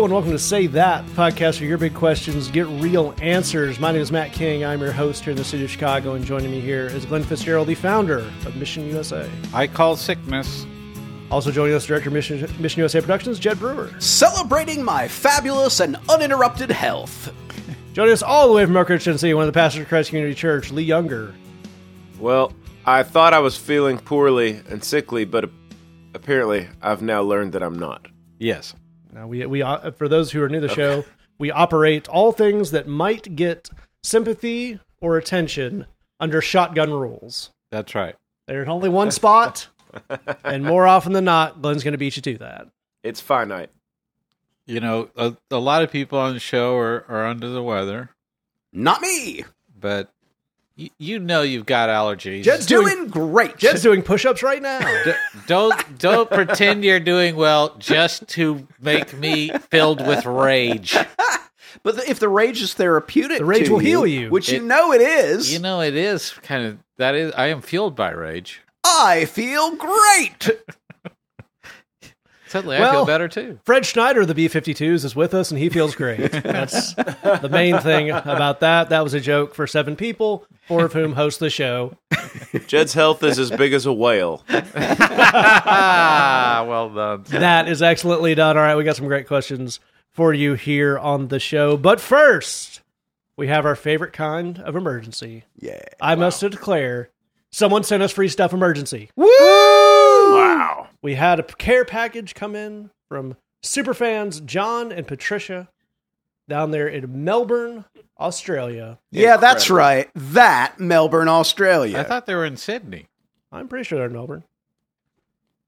Hello and welcome to Say That, podcast where your big questions get real answers. My name is Matt King. I'm your host here in the city of Chicago, and joining me here is Glenn Fitzgerald, the founder of Mission USA. I call sickness. Also joining us, Director of Mission, Mission USA Productions, Jed Brewer. Celebrating my fabulous and uninterrupted health. Joining us all the way from Oak Ridge, Tennessee, one of the pastors of Christ Community Church, Lee Younger. Well, I thought I was feeling poorly and sickly, but apparently I've now learned that I'm not. Yes. Now we we uh, for those who are new to the show, we operate all things that might get sympathy or attention under shotgun rules. That's right. There's only one spot, and more often than not, Glenn's going to beat you to that. It's finite. You know, a, a lot of people on the show are, are under the weather, Not me. but you, you know you've got allergies. Jed's Doing great. Jed's doing push-ups right now. D- don't don't pretend you're doing well just to make me filled with rage. But the, if the rage is therapeutic, The rage to will heal you. which you It- know it is. You know it is kind of that is I am fueled by rage. I feel great. Suddenly I Well- feel better too. Fred Schneider of the B-52s is with us, and he feels great. That's the main thing about that. That was a joke for seven people, four of whom host the show. Jed's health is as big as a whale. well done. That is excellently done. All right, we got some great questions for you here on the show. But first, we have our favorite kind of emergency. Yeah. I must declare, someone sent us free stuff emergency. Woo! Wow. We had a care package come in from superfans John and Patricia down there in Melbourne, Australia. Yeah, that's right. That Melbourne, Australia. I thought they were in Sydney. I'm pretty sure they're in Melbourne.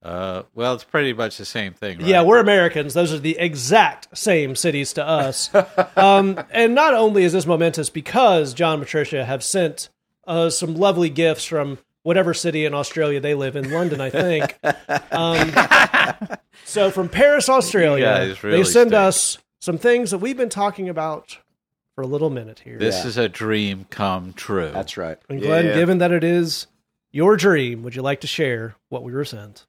Uh, well, it's pretty much the same thing. Right? Yeah, we're Americans. Those are the exact same cities to us. um, and not only is this momentous because John and Patricia have sent uh, some lovely gifts from whatever city in Australia they live in, London, I think. Um, so from Paris, Australia, guys really they send stink. us some things that we've been talking about for a little minute here. This Yeah. is a dream come true. that's right. and Glenn, Yeah. given that it is your dream, would you like to share what we were sent?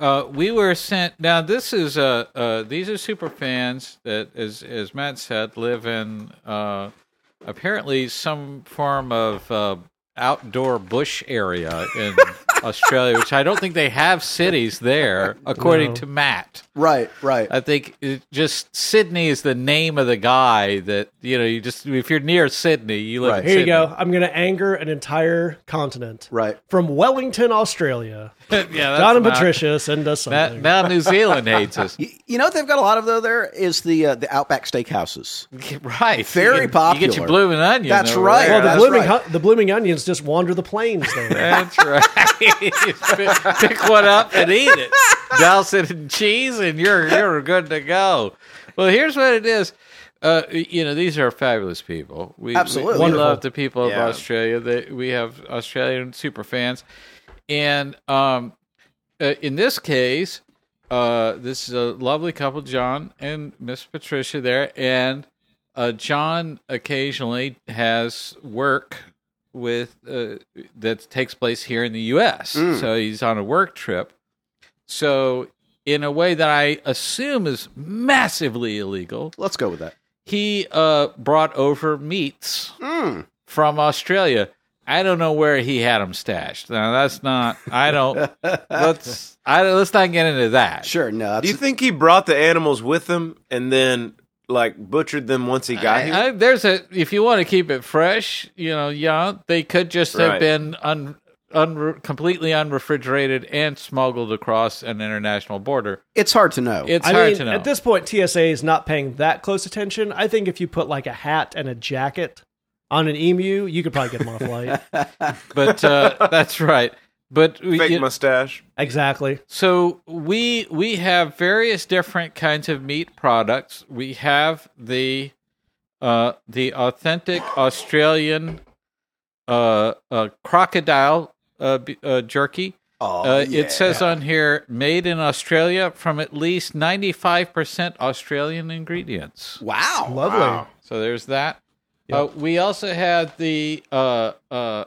Uh, we were sent. Now, this is uh, uh, these are super fans that, as as Matt said, live in uh, apparently some form of uh, outdoor bush area in Australia, which I don't think they have cities there, according No. to Matt. Right, right. I think it just Sydney is the name of the guy that you know. You just if you're near Sydney, you live. Right. in Here you go. I'm going to anger an entire continent. right. From Wellington, Australia. yeah, that's John and not- Patricia send us Now, something. now New Zealand hates us. You, you know what they've got a lot of though there is the uh, the Outback Steakhouses. right. Very You get- You get popular. your blooming onion. That's over right. well, the that's blooming right. hu- the blooming onions just wander the plains there. That's right. Pick, pick one up and eat it. Douse it in cheese, and you're you're good to go. Well, here's what it is. Uh, you know, these are fabulous people. We, Absolutely. we, we love the people of Yeah. Australia. They, we have Australian super fans, and um, uh, in this case, uh, this is a lovely couple, John and Miss Patricia there, and uh, John occasionally has work with uh, that takes place here in the U.S. So he's on a work trip. So in a way that I assume is massively illegal, Let's go with that. he uh, brought over meats Mm. from Australia. I don't know where he had them stashed. Now that's not. I don't. let's. I let's not get into that. Sure. No. Do you think he brought the animals with him and then like butchered them once he got here? I, I, there's a if you want to keep it fresh, you know, yeah, they could just have been un, unre completely unrefrigerated and smuggled across an international border. it's hard to know. It's I hard mean, to know. at this point, TSA is not paying that close attention. I think if you put like a hat and a jacket on an emu, you could probably get them on a flight. but uh, that's right. But we- Fake you- mustache. exactly. So we we have various different kinds of meat products. We have the uh, the authentic Australian uh, uh, crocodile uh, uh, jerky. oh, Uh, yeah. It says on here, made in Australia from at least ninety five percent Australian ingredients. Wow. Lovely. So there's that. Uh, we also had the uh, uh,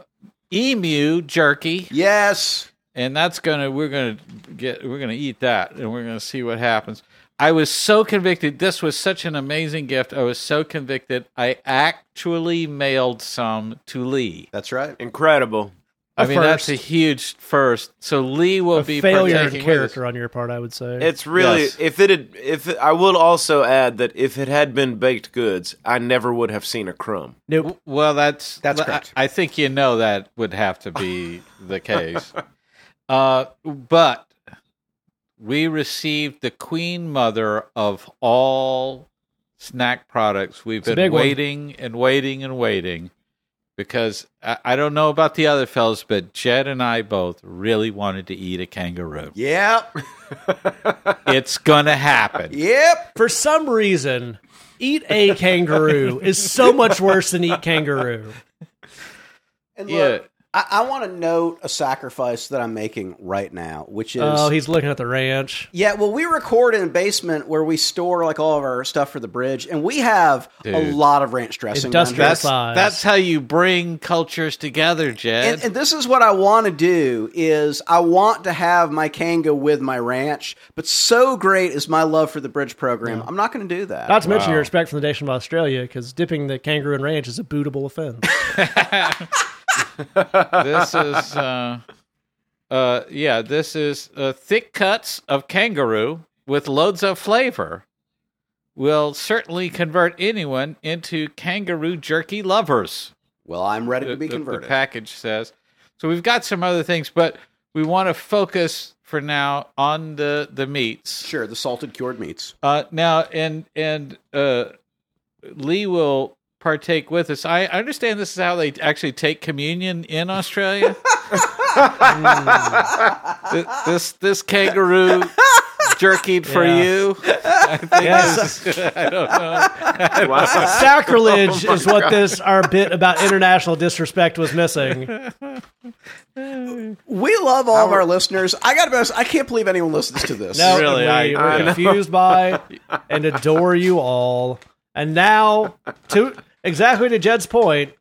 emu jerky Yes. and that's gonna we're gonna get we're gonna eat that and we're gonna see what happens I was so convicted. This was such an amazing gift. I was so convicted. I actually mailed some to Lee. That's right. Incredible. I A mean, that's a huge first. So Lee will A be failure in partaking with us. character on your part, I would say. It's really Yes. if it had if it, I will also add that if it had been baked goods, I never would have seen a crumb. nope. Well, that's That's I- correct. I, think you know that would have to be the case. Uh, but we received the queen mother of all snack products. We've a been big one. waiting and waiting and waiting because I, I don't know about the other fellas, but Jed and I both really wanted to eat a kangaroo. Yep. It's gonna happen. Yep. For some reason, eat a kangaroo is so much worse than eat kangaroo. And Yeah. look, I, I want to note a sacrifice that I'm making right now, which is Oh, he's looking at the ranch. Yeah, well, we record in a basement where we store like all of our stuff for the bridge, and we have a lot of ranch dressing. Industrial around That's size. that's how you bring cultures together, Jed. And, and this is what I want to do is I want to have my Kanga with my ranch, but so great is my love for the bridge program. I'm not going to do that. Not to mention your respect for the nation of Australia, because dipping the kangaroo in ranch is a bootable offense. this is uh uh yeah this is uh, thick cuts of kangaroo with loads of flavor will certainly convert anyone into kangaroo jerky lovers. Well, I'm ready the, to be the- the package says. So we've got some other things but we want to focus for now on the the meats. Sure, the salted cured meats. uh now and and uh lee will partake with us i I understand this is how they actually take communion in australia Th- this this kangaroo jerky for Yeah. you. I think Yes. is- I don't know. Wow. Sacrilege oh is what this our bit about international disrespect was missing. We love all of our listeners. I got to be honest, I can't believe anyone listens to this. No, Really, we, I- we're I know. confused by and adore you all. And now, to exactly to Jed's point,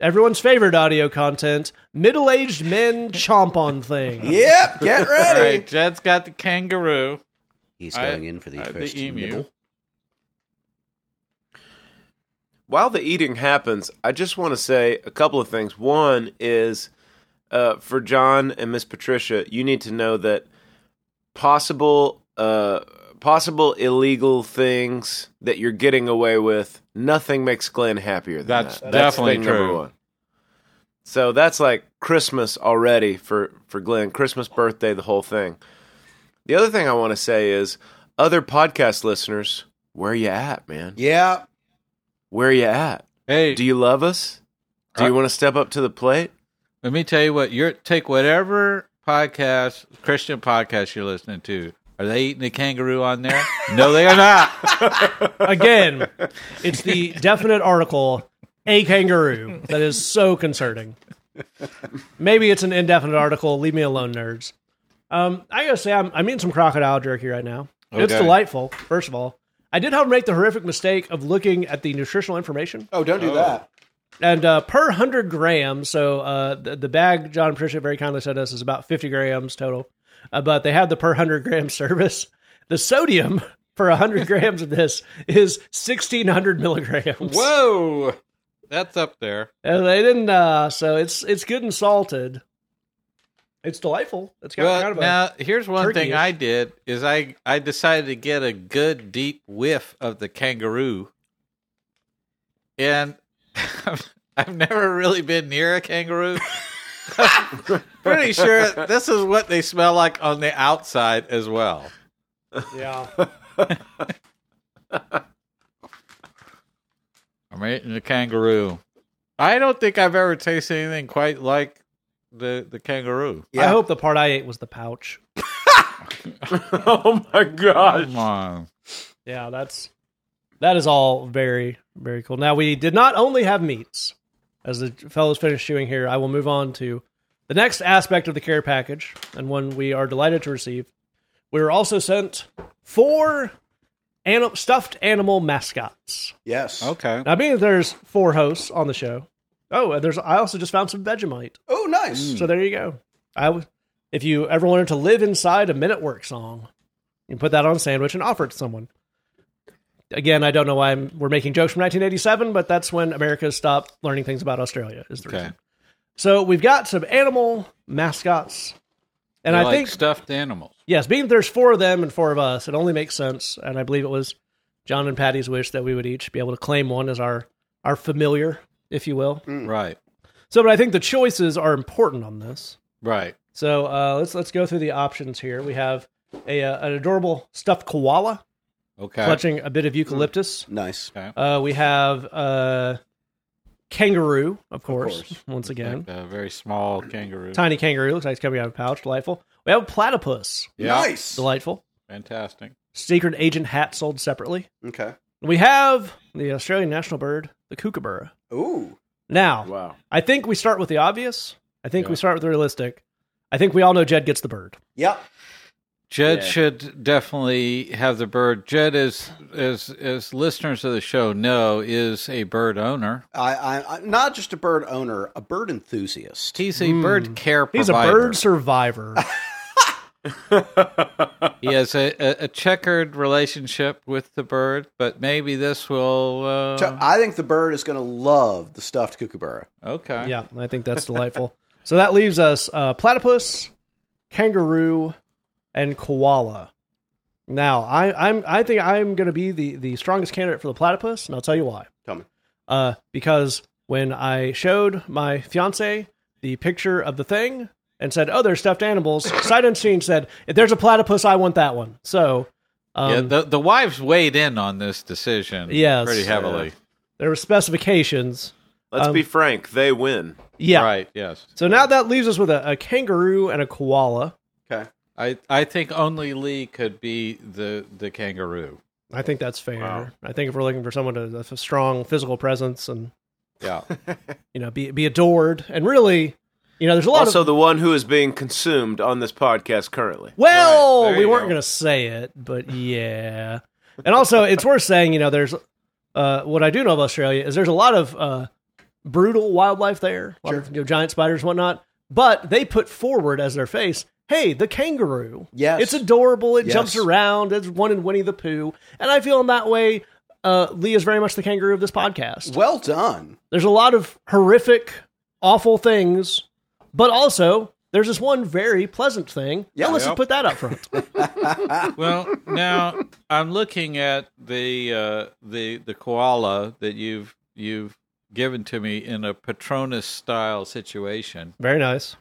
everyone's favorite audio content: middle-aged men chomp on things. Yep, get All ready. right, Jed's got the kangaroo. He's I- going in for the uh, the first emu. nibble. While the eating happens, I just want to say a couple of things. One is uh, for John and Miss Patricia, you need to know that possible uh, possible illegal things that you're getting away with, nothing makes Glenn happier than That's that. definitely thing number one. So that's like Christmas already for for Glenn. Christmas, birthday, the whole thing. The other thing I want to say is, other podcast listeners, where you at, man? Yeah. Where you at? Hey, Do you love us? Do you want to step up to the plate? let me tell you what. You're take whatever podcast, Christian podcast you're listening to. Are they eating a kangaroo on there? no, they are not. Again, it's the definite article, a kangaroo, that is so concerning. Maybe it's an indefinite article. Leave me alone, nerds. Um, I gotta say, I'm, I'm eating some crocodile jerky right now. It's delightful. First of all, I did have make the horrific mistake of looking at the nutritional information. Oh, don't do that. And uh, per 100 grams, so uh, the, the bag, John Patricia very kindly sent us, is about 50 grams total. Uh, but they have the per 100 gram service. The sodium for 100 grams of this is 1600 milligrams. Whoa, that's up there. And they didn't, uh, so it's it's good and salted. It's delightful. It's got Well, kind of now here's one thing turkey-ish. I did is I I decided to get a good deep whiff of the kangaroo, and I've never really been near a kangaroo. Pretty sure this is what they smell like on the outside as well. yeah. I'm eating a kangaroo. I don't think I've ever tasted anything quite like the the kangaroo. I hope the part I ate was the pouch. oh my gosh! Come on. Yeah, that's that is all very very cool. Now we did not only have meats. As the fellows finish chewing here, I will move on to the next aspect of the care package, and one we are delighted to receive. We were also sent four anim- stuffed animal mascots. Yes. Okay. Now, being that there's four hosts on the show, oh, and there's I also just found some Vegemite. Oh, nice. Mm. So there you go. I w- if you ever wanted to live inside a Men at Work song, You can put that on a sandwich and offer it to someone. Again, I don't know why I'm, we're making jokes from 1987, but that's when America stopped learning things about Australia. Is the Okay. reason. So we've got some animal mascots, and They're I like think stuffed animals. yes, being that there's four of them and four of us, it only makes sense. And I believe it was John and Patty's wish that we would each be able to claim one as our our familiar, if you will. Right. So, but I think the choices are important on this. Right. So uh, let's let's go through the options here. We have a uh, an adorable stuffed koala Okay. clutching a bit of eucalyptus. Nice. Uh, we have uh, kangaroo, of course, course. once again. Like a very small kangaroo. Tiny kangaroo looks like it's coming out of a pouch. Delightful. We have a platypus. Yeah. Nice. Delightful. Fantastic. Secret agent hat sold separately. Okay. We have the Australian national bird, the kookaburra. Ooh. Now, Wow. I think we start with the obvious. I think Yeah. we start with the realistic. I think we all know Jed gets the bird. Yep. Jed Yeah. should definitely have the bird. Jed, as as as listeners of the show know, is a bird owner. I, I, I not just a bird owner, a bird enthusiast. He's a bird care He's a bird survivor. He has a, a, a checkered relationship with the bird, but maybe this will. Uh, I think the bird is going to love the stuffed kookaburra. okay. yeah, I think that's delightful. so that leaves us uh, platypus, kangaroo, and koala. Now, I, I'm I think I'm going to be the the strongest candidate for the platypus, and I'll tell you why. Tell me. Uh, because when I showed my fiance the picture of the thing and said, "Oh, they're stuffed animals," sight unseen said, "If there's a platypus, I want that one." So, um, yeah, the the wives weighed in on this decision. Yes. pretty heavily. there were specifications. Let's Um, be frank. They win. Yeah. Right. Yes. So now that leaves us with a, a kangaroo and a koala. Okay. I I think only Lee could be the the kangaroo. I think that's fair. Wow. I think if we're looking for someone to have a strong physical presence and Yeah. you know be be adored and really, you know, there's a lot Also, of the one who is being consumed on this podcast currently. well, Right, we weren't go. going to say it, but yeah. and also, it's worth saying, you know, there's uh, what I do know of Australia is there's a lot of uh, brutal wildlife there, a lot of you know, giant spiders, and whatnot. But they put forward as their face, hey, the kangaroo. Yes. It's adorable. It Yes. jumps around. It's one in Winnie the Pooh. And I feel in that way, uh, Lee is very much the kangaroo of this podcast. Well done. There's a lot of horrific, awful things, but also there's this one very pleasant thing. Yeah. Yeah, let's Yep. put that up front. well, now I'm looking at the uh, the the koala that you've you've given to me in a Patronus style situation, very nice.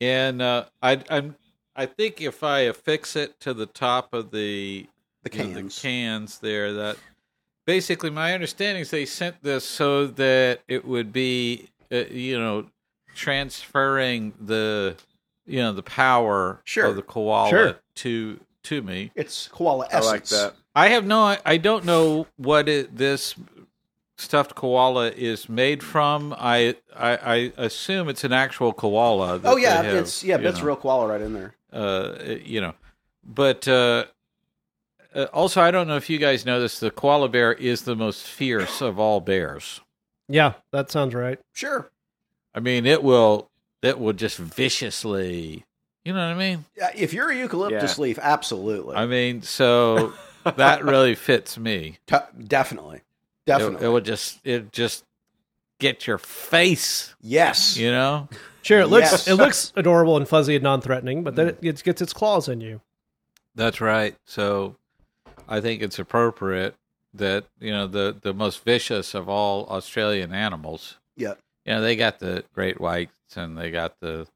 And uh, I I'm I think if I affix it to the top of the The you know, cans. the cans there, that basically my understanding is they sent this so that it would be uh, you know transferring the you know the power Sure. of the koala Sure. to to me. It's koala I essence. like that. I have no. I don't know what it, this stuffed koala is made from. I, I I assume it's an actual koala. that Oh yeah, have, it's yeah, you but it's real koala right in there. Uh, you know, but uh, uh, also I don't know if you guys know this. The koala bear is the most fierce of all bears. Yeah, that sounds right. Sure. I mean, it will. It will just viciously. You know what I mean? Yeah, if you're a eucalyptus Yeah. leaf, absolutely. I mean, so that really fits me. T- definitely. It, Definitely. it would just it just get your face. yes. You know. Sure, it looks Yes. it looks adorable and fuzzy and non-threatening, but then it gets, gets its claws in you. That's right. So I think it's appropriate that, you know, the, the most vicious of all Australian animals, Yeah. you know, they got the great whites and they got the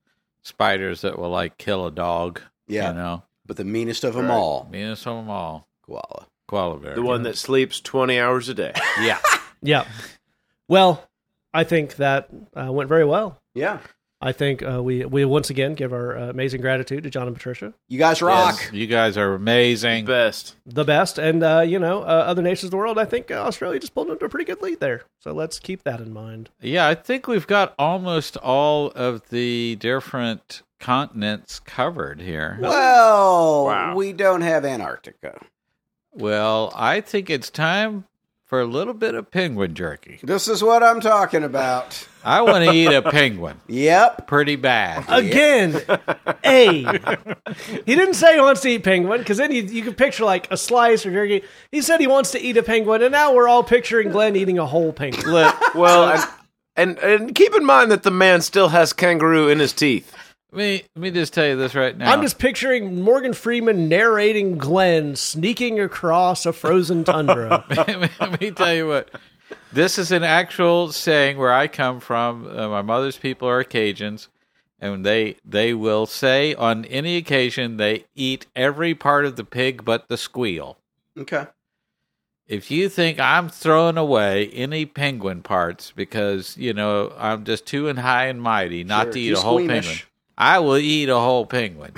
spiders that will like kill a dog. Yeah. You know, But the meanest of them Right. all, meanest of them all, koala. Koala bear. The one that sleeps 20 hours a day. Yeah. Yeah. Well, I think that uh, went very well. Yeah. I think uh, we we once again give our uh, amazing gratitude to John and Patricia, You guys rock. Yes, you guys are amazing. Best. the best, and uh, you know uh, other nations of the world. I think uh, Australia just pulled into a pretty good lead there, so let's keep that in mind. Yeah, I think we've got almost all of the different continents covered here. Well, Wow. we don't have Antarctica. Well, I think it's time for a little bit of penguin jerky. This is what I'm talking about. I want to eat a penguin. Yep. Pretty bad. Again, A. He didn't say he wants to eat penguin because then you, you could picture like a slice or jerky. He said he wants to eat a penguin, and now we're all picturing Glenn eating a whole penguin. Well, and, and and keep in mind that the man still has kangaroo in his teeth. Let me let me just tell you this right now. I'm just picturing Morgan Freeman narrating Glenn sneaking across a frozen tundra. let me tell you what. This is an actual saying where I come from. Uh, my mother's people are Cajuns, and they they will say on any occasion they eat every part of the pig but the squeal. Okay. If you think I'm throwing away any penguin parts because you know I'm just too and high and mighty not Sure, to eat a whole squeamish. penguin, I will eat a whole penguin.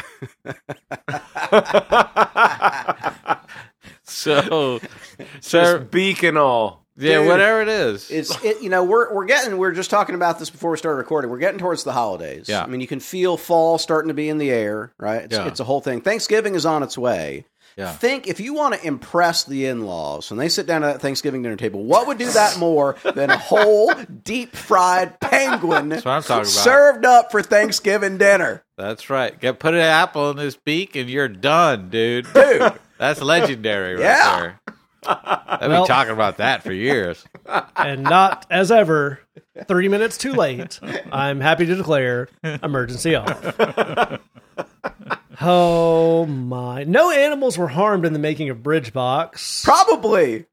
so, so Just beak and all. yeah, Dude, whatever it is. It's it, you know we're we're getting we're just talking about this before we started recording. We're getting towards the holidays. Yeah. I mean you can feel fall starting to be in the air, right? It's, Yeah. it's a whole thing. Thanksgiving is on its way. Yeah. Think if you want to impress the in-laws when they sit down at that Thanksgiving dinner table, what would do that more than a whole deep fried penguin That's what I'm talking about. served up for Thanksgiving dinner? That's right. Get put an apple in his beak and you're done, dude. Dude. That's legendary right Yeah. there. I've Well- been talking about that for years. and not as ever, three minutes too late. I'm happy to declare emergency off. Oh my! No animals were harmed in the making of Bridgebox. Probably.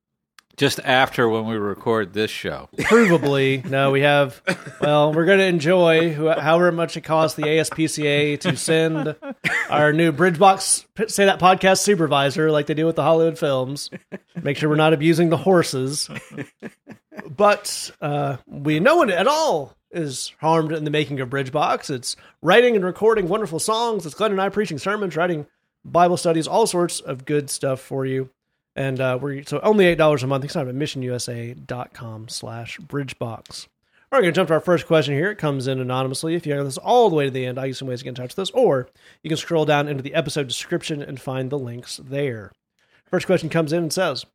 Just after when we record this show. Provably, no. We have. Well, we're going to enjoy however much it costs the ASPCA to send our new Bridgebox say that podcast supervisor, like they do with the Hollywood films. Make sure we're not abusing the horses. But uh, we no one at all is harmed in the making of Bridgebox. It's writing and recording wonderful songs. It's Glenn and I preaching sermons, writing Bible studies, all sorts of good stuff for you. And uh, we're so only eight dollars a month. You can sign up at missionusa.com slash bridgebox. All right, we're going to jump to our first question here. It comes in anonymously. If you have this all the way to the end, I'll use some ways to get in touch with us, or you can scroll down into the episode description and find the links there. First question comes in and says,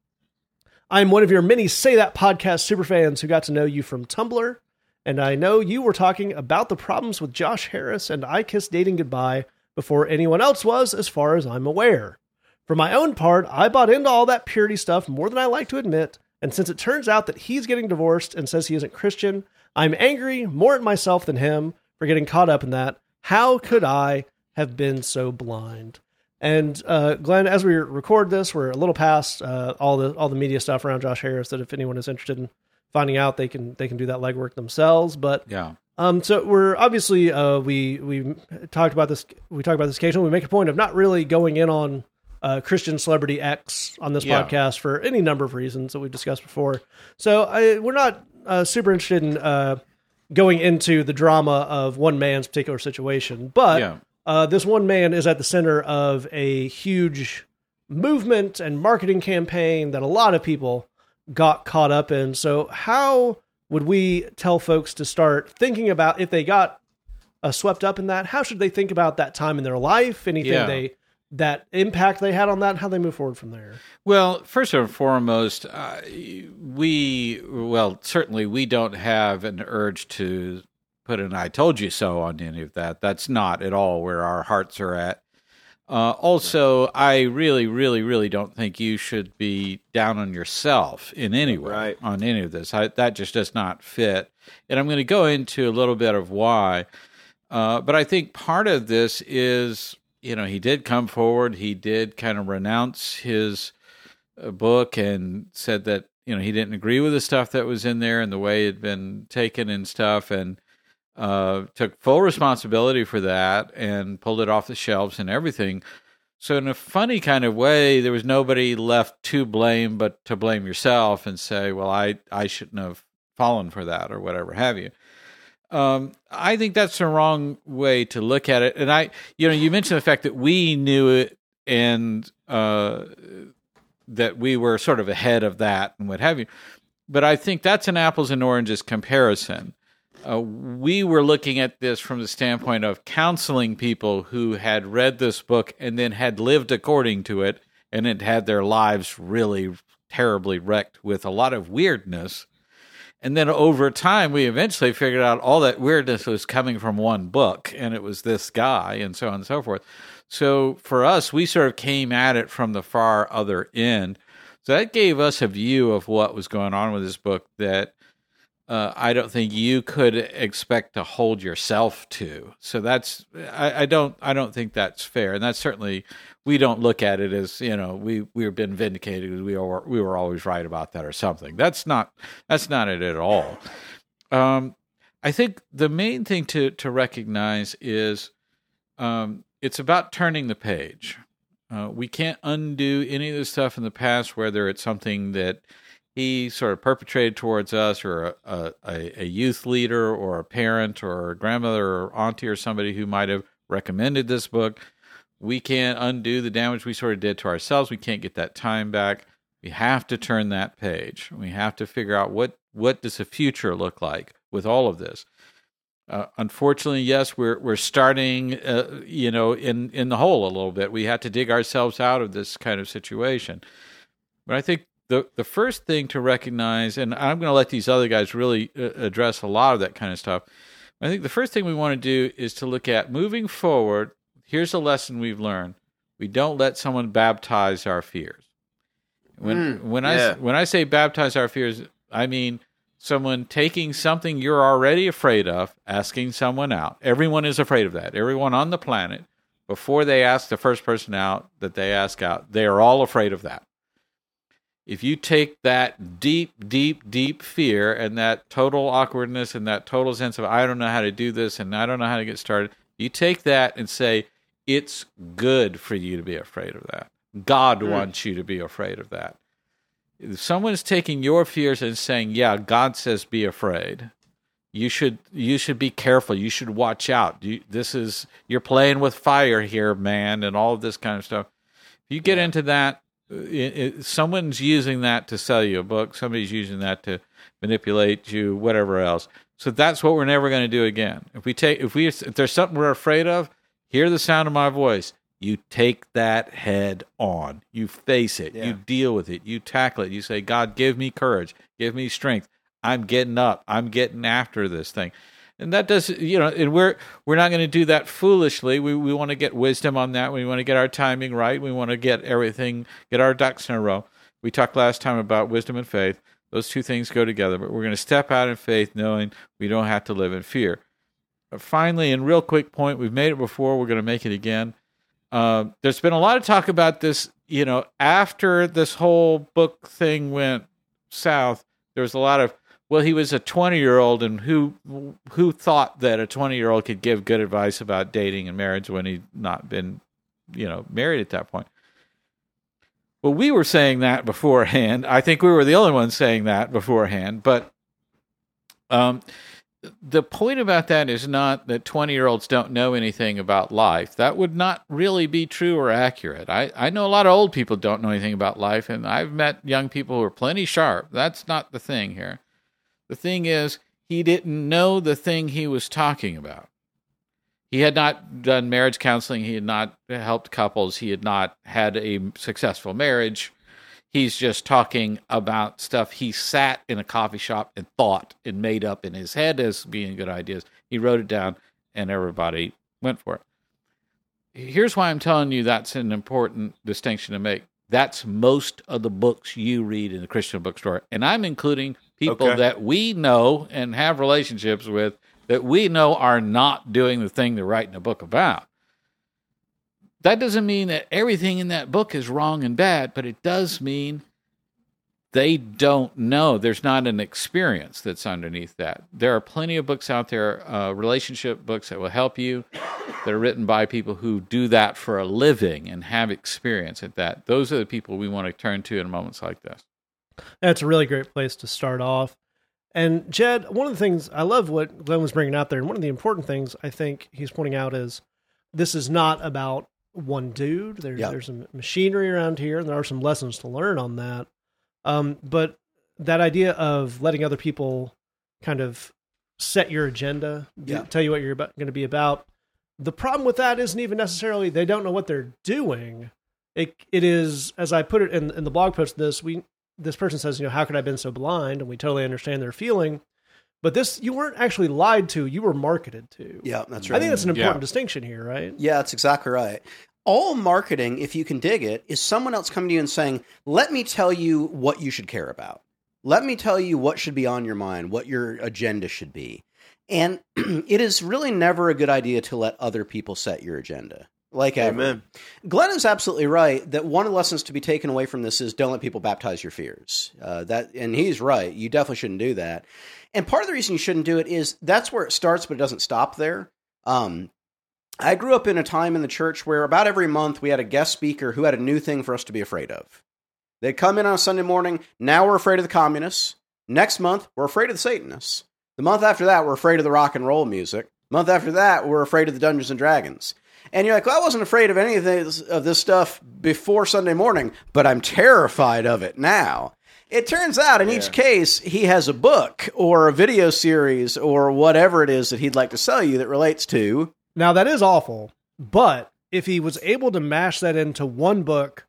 I'm one of your many Say That podcast superfans who got to know you from Tumblr, and I know you were talking about the problems with Josh Harris and I Kissed Dating Goodbye before anyone else was, as far as I'm aware. For my own part, I bought into all that purity stuff more than I like to admit, and since it turns out that he's getting divorced and says he isn't Christian, I'm angry more at myself than him for getting caught up in that. How could I have been so blind? And uh, Glenn, as we record this, we're a little past uh, all the all the media stuff around Josh Harris. That if anyone is interested in finding out, they can they can do that legwork themselves. But Yeah. um, so we're obviously uh, we we talked about this we talk about this occasionally. We make a point of not really going in on uh, Christian celebrity X on this Yeah. podcast for any number of reasons that we've discussed before. So I, we're not uh, super interested in uh, going into the drama of one man's particular situation, but Yeah. uh, this one man is at the center of a huge movement and marketing campaign that a lot of people got caught up in. So, how would we tell folks to start thinking about if they got uh, swept up in that? How should they think about that time in their life? Anything Yeah. they that impact they had on that? And how they move forward from there? Well, first and foremost, uh, we well certainly we don't have an urge to put an "I told you so" on any of that. That's not at all where our hearts are at. Uh, also, I really, really, really don't think you should be down on yourself in any way Right. on any of this. I, that just does not fit. And I'm going to go into a little bit of why. Uh, but I think part of this is, you know, he did come forward. He did kind of renounce his uh, book and said that, you know, he didn't agree with the stuff that was in there and the way it had been taken and stuff. And uh, took full responsibility for that and pulled it off the shelves and everything. So, in a funny kind of way, there was nobody left to blame but to blame yourself and say, well, I, I shouldn't have fallen for that or whatever have you. Um, I think that's the wrong way to look at it. And I, you know, you mentioned the fact that we knew it and uh, that we were sort of ahead of that and what have you. But I think that's an apples and oranges comparison. Uh, we were looking at this from the standpoint of counseling people who had read this book and then had lived according to it and had had their lives really terribly wrecked with a lot of weirdness. And then over time, we eventually figured out all that weirdness was coming from one book, and it was this guy, and so on and so forth. So for us, we sort of came at it from the far other end. So that gave us a view of what was going on with this book that uh, I don't think you could expect to hold yourself to. So that's I, I, don't I don't think that's fair, and that's certainly we don't look at it as you know we we've been vindicated we were we were always right about that or something. That's not that's not it at all. Um, I think the main thing to to recognize is um, it's about turning the page. Uh, we can't undo any of the stuff in the past, whether it's something that he sort of perpetrated towards us, or a, a, a, youth leader, or a parent, or a grandmother, or auntie, or somebody who might have recommended this book. We can't undo the damage we sort of did to ourselves. We can't get that time back. We have to turn that page. We have to figure out what what does the future look like with all of this. Uh, unfortunately, yes, we're we're starting, uh, you know, in in the hole a little bit. We had to dig ourselves out of this kind of situation. But I think the the first thing to recognize, and I'm going to let these other guys really uh, address a lot of that kind of stuff. I think the first thing we want to do is to look at moving forward. Here's a lesson we've learned: we don't let someone baptize our fears. When mm, when yeah. I when I say baptize our fears, I mean someone taking something you're already afraid of, asking someone out. Everyone is afraid of that. Everyone on the planet, before they ask the first person out that they ask out, they are all afraid of that if you take that deep, deep, deep fear and that total awkwardness and that total sense of, I don't know how to do this and I don't know how to get started, you take that and say, it's good for you to be afraid of that. God mm. wants you to be afraid of that. If someone's taking your fears and saying, "Yeah, God says be afraid," you should you should be careful. You should watch out. You, this is you're playing with fire here, man, and all of this kind of stuff. If you get into that, Uh, it, it, someone's using that to sell you a book. Somebody's using that to manipulate you, whatever else. So that's what we're never going to do again. If we take, if we, if there's something we're afraid of, hear the sound of my voice. You take that head on. You face it. Yeah. You deal with it. You tackle it. You say, God, give me courage. Give me strength. I'm getting up. I'm getting after this thing and that does you know and we're we're not going to do that foolishly. We we want to get wisdom on that. We want to get our timing right. We want to get everything get our ducks in a row. We talked last time about wisdom and faith. Those two things go together but we're going to step out in faith knowing we don't have to live in fear. Finally and real quick point we've made it before. We're going to make it again. Uh, there's been a lot of talk about this you know after this whole book thing went south there was a lot of well, he was a 20 year old, and who who thought that a 20 year old could give good advice about dating and marriage when he'd not been, you know, married at that point? Well, we were saying that beforehand. I think we were the only ones saying that beforehand. But um, the point about that is not that 20 year olds don't know anything about life. That would not really be true or accurate. I, I know a lot of old people don't know anything about life, and I've met young people who are plenty sharp. That's not the thing here. The thing is, he didn't know the thing he was talking about. He had not done marriage counseling. He had not helped couples. He had not had a successful marriage. He's just talking about stuff he sat in a coffee shop and thought and made up in his head as being good ideas. He wrote it down and everybody went for it. Here's why I'm telling you that's an important distinction to make. That's most of the books you read in the Christian bookstore. And I'm including people okay. that we know and have relationships with that we know are not doing the thing they're writing a book about. That doesn't mean that everything in that book is wrong and bad, but it does mean they don't know. There's not an experience that's underneath that. There are plenty of books out there, uh, relationship books that will help you, that are written by people who do that for a living and have experience at that. Those are the people we want to turn to in moments like this. That's a really great place to start off. And Jed, one of the things I love what Glenn was bringing out there, and one of the important things I think he's pointing out is this is not about one dude. There's there's some machinery around here, and there are some lessons to learn on that. Um, but that idea of letting other people kind of set your agenda, yep. tell you what you're going to be about. The problem with that isn't even necessarily they don't know what they're doing. It it is as I put it in in the blog post. This we this person says, you know, how could I have been so blind? And we totally understand their feeling. But this, you weren't actually lied to; you were marketed to. Yeah, that's right. I think that's an important Yeah. distinction here, right? Yeah, that's exactly right. All marketing, if you can dig it, is someone else coming to you and saying, "Let me tell you what you should care about. Let me tell you what should be on your mind, what your agenda should be." And it is really never a good idea to let other people set your agenda. Like ever. Amen. Glenn is absolutely right that one of the lessons to be taken away from this is don't let people baptize your fears. Uh, that, and he's right. You definitely shouldn't do that. And part of the reason you shouldn't do it is that's where it starts, but it doesn't stop there. Um, I grew up in a time in the church where about every month we had a guest speaker who had a new thing for us to be afraid of. They'd come in on a Sunday morning. Now we're afraid of the communists. Next month, we're afraid of the Satanists. The month after that, we're afraid of the rock and roll music. Month after that, we're afraid of the Dungeons and Dragons. And you're like, well, I wasn't afraid of any of this, of this stuff before Sunday morning, but I'm terrified of it now. It turns out in each case, he has a book or a video series or whatever it is that he'd like to sell you that relates to. Now that is awful, but if he was able to mash that into one book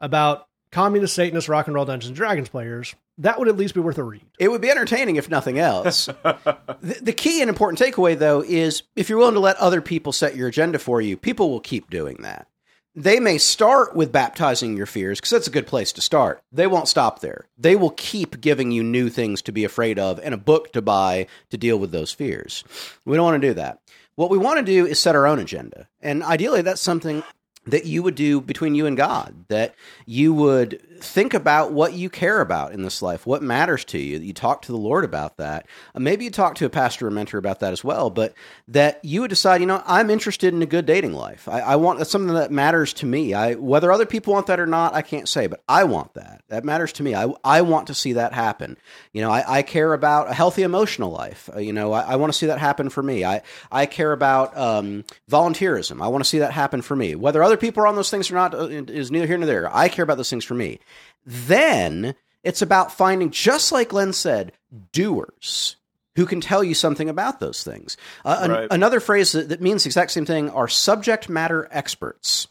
about communist Satanist rock and roll Dungeons and Dragons players, that would at least be worth a read. It would be entertaining if nothing else. the, the key and important takeaway, though, is if you're willing to let other people set your agenda for you, people will keep doing that. They may start with baptizing your fears because that's a good place to start. They won't stop there. They will keep giving you new things to be afraid of and a book to buy to deal with those fears. We don't want to do that. What we want to do is set our own agenda. And ideally, that's something that you would do between you and God, that you would think about what you care about in this life, what matters to you, you talk to the Lord about that. Uh, maybe you talk to a pastor or mentor about that as well, but that you would decide, you know, I'm interested in a good dating life. I, I want that's something that matters to me. I whether other people want that or not, I can't say, but I want that. That matters to me. I, I want to see that happen. You know, I, I care about a healthy emotional life. Uh, you know, I, I want to see that happen for me. I, I care about um, volunteerism. I want to see that happen for me. Whether other people are on those things or not uh, is neither here nor there. I care about those things for me. Then it's about finding, just like Glenn said, doers who can tell you something about those things. Uh, an- Right. another phrase that, that means the exact same thing are subject matter experts.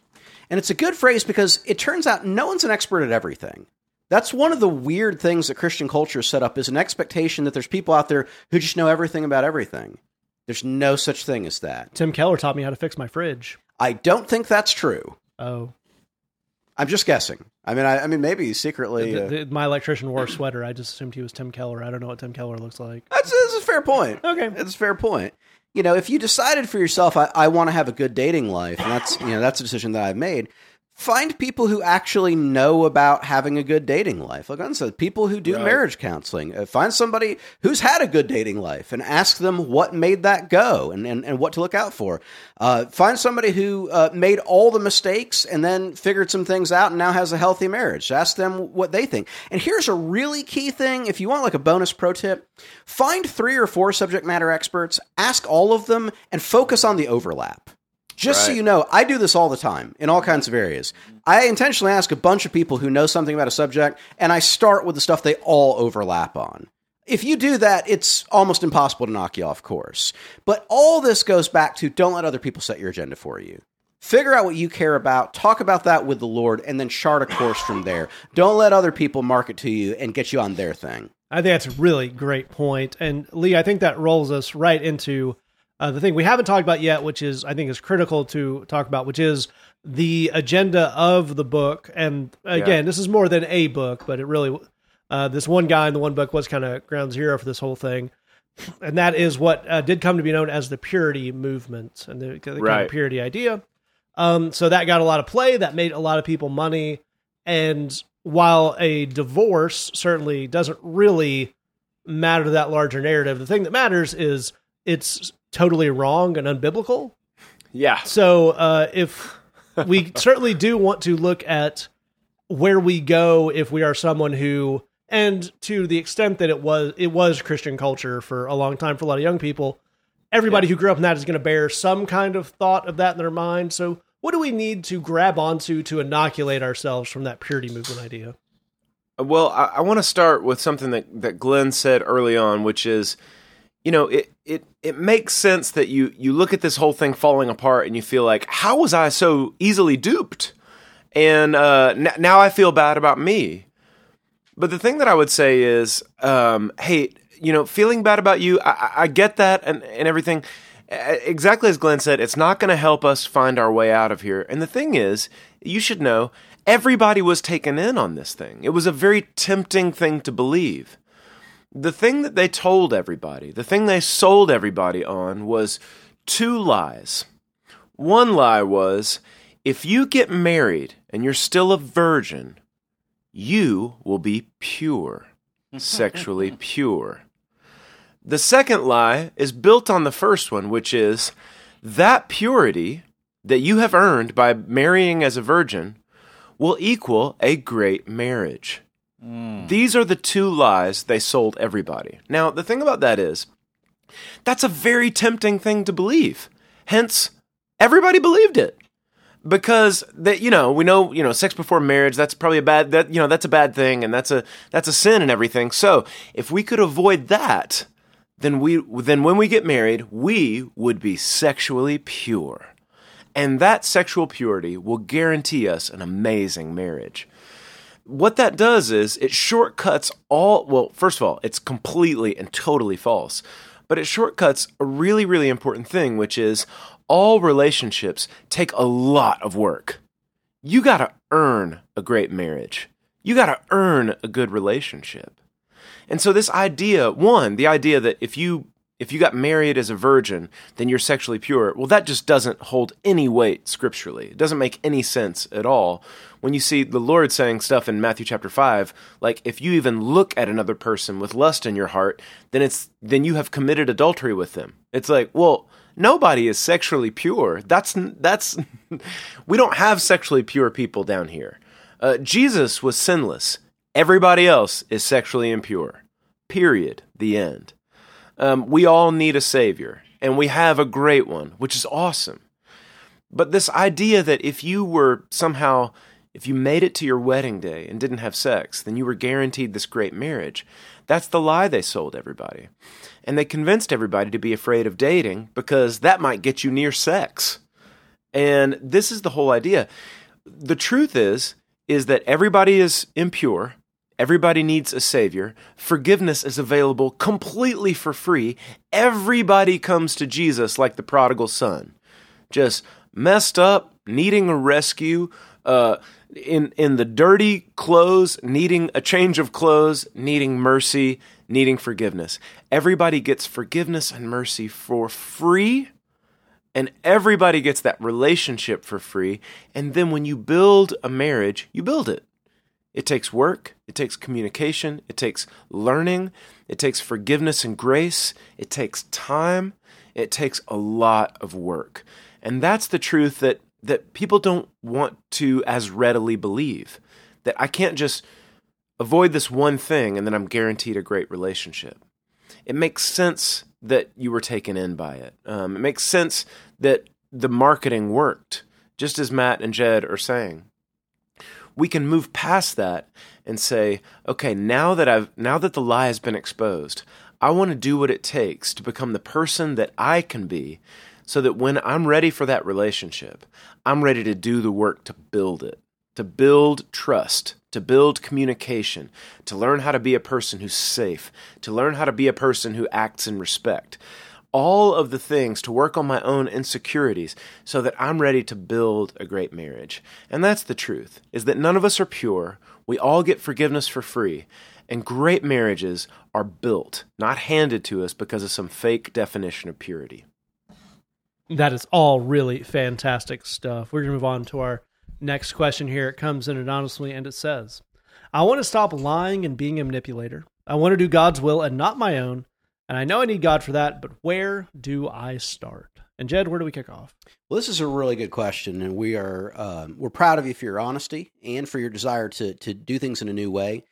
And it's a good phrase because it turns out no one's an expert at everything. That's one of the weird things that Christian culture set up is an expectation that there's people out there who just know everything about everything. There's no such thing as that. Tim Keller taught me how to fix my fridge. I don't think that's true. Oh, I'm just guessing. I mean, I, I mean, maybe secretly. the- Uh, the- my electrician wore a sweater. I just assumed he was Tim Keller. I don't know what Tim Keller looks like. That's, that's a fair point. Okay. It's a fair point. You know, if you decided for yourself, I, I want to have a good dating life, and that's you know that's a decision that I've made. Find people who actually know about having a good dating life. Like I said, people who do Right. marriage counseling. Uh, find somebody who's had a good dating life and ask them what made that go and, and, and what to look out for. Uh, find somebody who uh, made all the mistakes and then figured some things out and now has a healthy marriage. Ask them what they think. And here's a really key thing if you want like a bonus pro tip, find three or four subject matter experts, ask all of them, and focus on the overlap. Just so you know, I do this all the time in all kinds of areas. I intentionally ask a bunch of people who know something about a subject, and I start with the stuff they all overlap on. If you do that, it's almost impossible to knock you off course. But all this goes back to don't let other people set your agenda for you. Figure out what you care about, talk about that with the Lord, and then chart a course from there. Don't let other people market to you and get you on their thing. I think that's a really great point. And Lee, I think that rolls us right into uh, the thing we haven't talked about yet, which is I think is critical to talk about, which is the agenda of the book. And again, this is more than a book, but it really uh, this one guy in the one book was kind of ground zero for this whole thing. And that is what uh, did come to be known as the purity movement and the, the kind of purity idea. Um, so that got a lot of play. That made a lot of people money. And while a divorce certainly doesn't really matter to that larger narrative, the thing that matters is it's totally wrong and unbiblical. Yeah. So uh, if we certainly do want to look at where we go if we are someone who, and to the extent that it was it was Christian culture for a long time for a lot of young people, everybody who grew up in that is going to bear some kind of thought of that in their mind. So what do we need to grab onto to inoculate ourselves from that purity movement idea? Well, I, I want to start with something that, that Glenn said early on, which is, you know, it, it it makes sense that you you look at this whole thing falling apart and you feel like, how was I so easily duped? And uh, n- now I feel bad about me. But the thing that I would say is, um, hey, you know, feeling bad about you, I, I- get that and, and everything. Exactly as Glenn said, it's not going to help us find our way out of here. And the thing is, you should know, everybody was taken in on this thing. It was a very tempting thing to believe. The thing that they told everybody, the thing they sold everybody on was two lies. One lie was if you get married and you're still a virgin, you will be pure, sexually pure. The second lie is built on the first one, which is that purity that you have earned by marrying as a virgin will equal a great marriage. These are the two lies they sold everybody. Now, the thing about that is, that's a very tempting thing to believe. Hence, everybody believed it because that you know we know you know sex before marriage that's probably a bad that you know that's a bad thing and that's a that's a sin and everything so if we could avoid that then we then when we get married we would be sexually pure and that sexual purity will guarantee us an amazing marriage what that does is it shortcuts all well first of all it's completely and totally false but it shortcuts a really really important thing which is all relationships take a lot of work. You got to earn a great marriage. You got to earn a good relationship. And so this idea one the idea that if you if you got married as a virgin then you're sexually pure well that just doesn't hold any weight scripturally. It doesn't make any sense at all when you see the lord saying stuff in matthew chapter 5 like if you even look at another person with lust in your heart then it's then you have committed adultery with them. It's like well nobody is sexually pure. That's that's we don't have sexually pure people down here. Uh, jesus was sinless. Everybody else is sexually impure. Period. The end. Um, we all need a savior, and we have a great one, which is awesome. But this idea that if you were somehow, if you made it to your wedding day and didn't have sex, then you were guaranteed this great marriage, that's the lie they sold everybody. And they convinced everybody to be afraid of dating because that might get you near sex. And this is the whole idea. The truth is, is that everybody is impure. Everybody needs a savior. Forgiveness is available completely for free. Everybody comes to Jesus like the prodigal son, just messed up, needing a rescue, uh, in in the dirty clothes, needing a change of clothes, needing mercy, needing forgiveness. Everybody gets forgiveness and mercy for free and everybody gets that relationship for free. And then when you build a marriage, you build it. It takes work, it takes communication, it takes learning, it takes forgiveness and grace, it takes time, it takes a lot of work. And that's the truth that, that people don't want to as readily believe. That I can't just avoid this one thing and then I'm guaranteed a great relationship. It makes sense that you were taken in by it. Um, it makes sense that the marketing worked, just as Matt and Jed are saying we can move past that and say, okay, now that I've now that the lie has been exposed, I want to do what it takes to become the person that I can be so that when I'm ready for that relationship, I'm ready to do the work to build it, to build trust, to build communication, to learn how to be a person who's safe, to learn how to be a person who acts in respect all of the things to work on my own insecurities so that I'm ready to build a great marriage. And that's the truth is that none of us are pure. We all get forgiveness for free. And great marriages are built, not handed to us because of some fake definition of purity. That is all really fantastic stuff. We're going to move on to our next question here. It comes in anonymously and it says, I want to stop lying and being a manipulator. I want to do God's will and not my own. And I know I need God for that, but where do I start? And Jed, where do we kick off? Well, this is a really good question, and we are um, we're proud of you for your honesty and for your desire to to do things in a new way.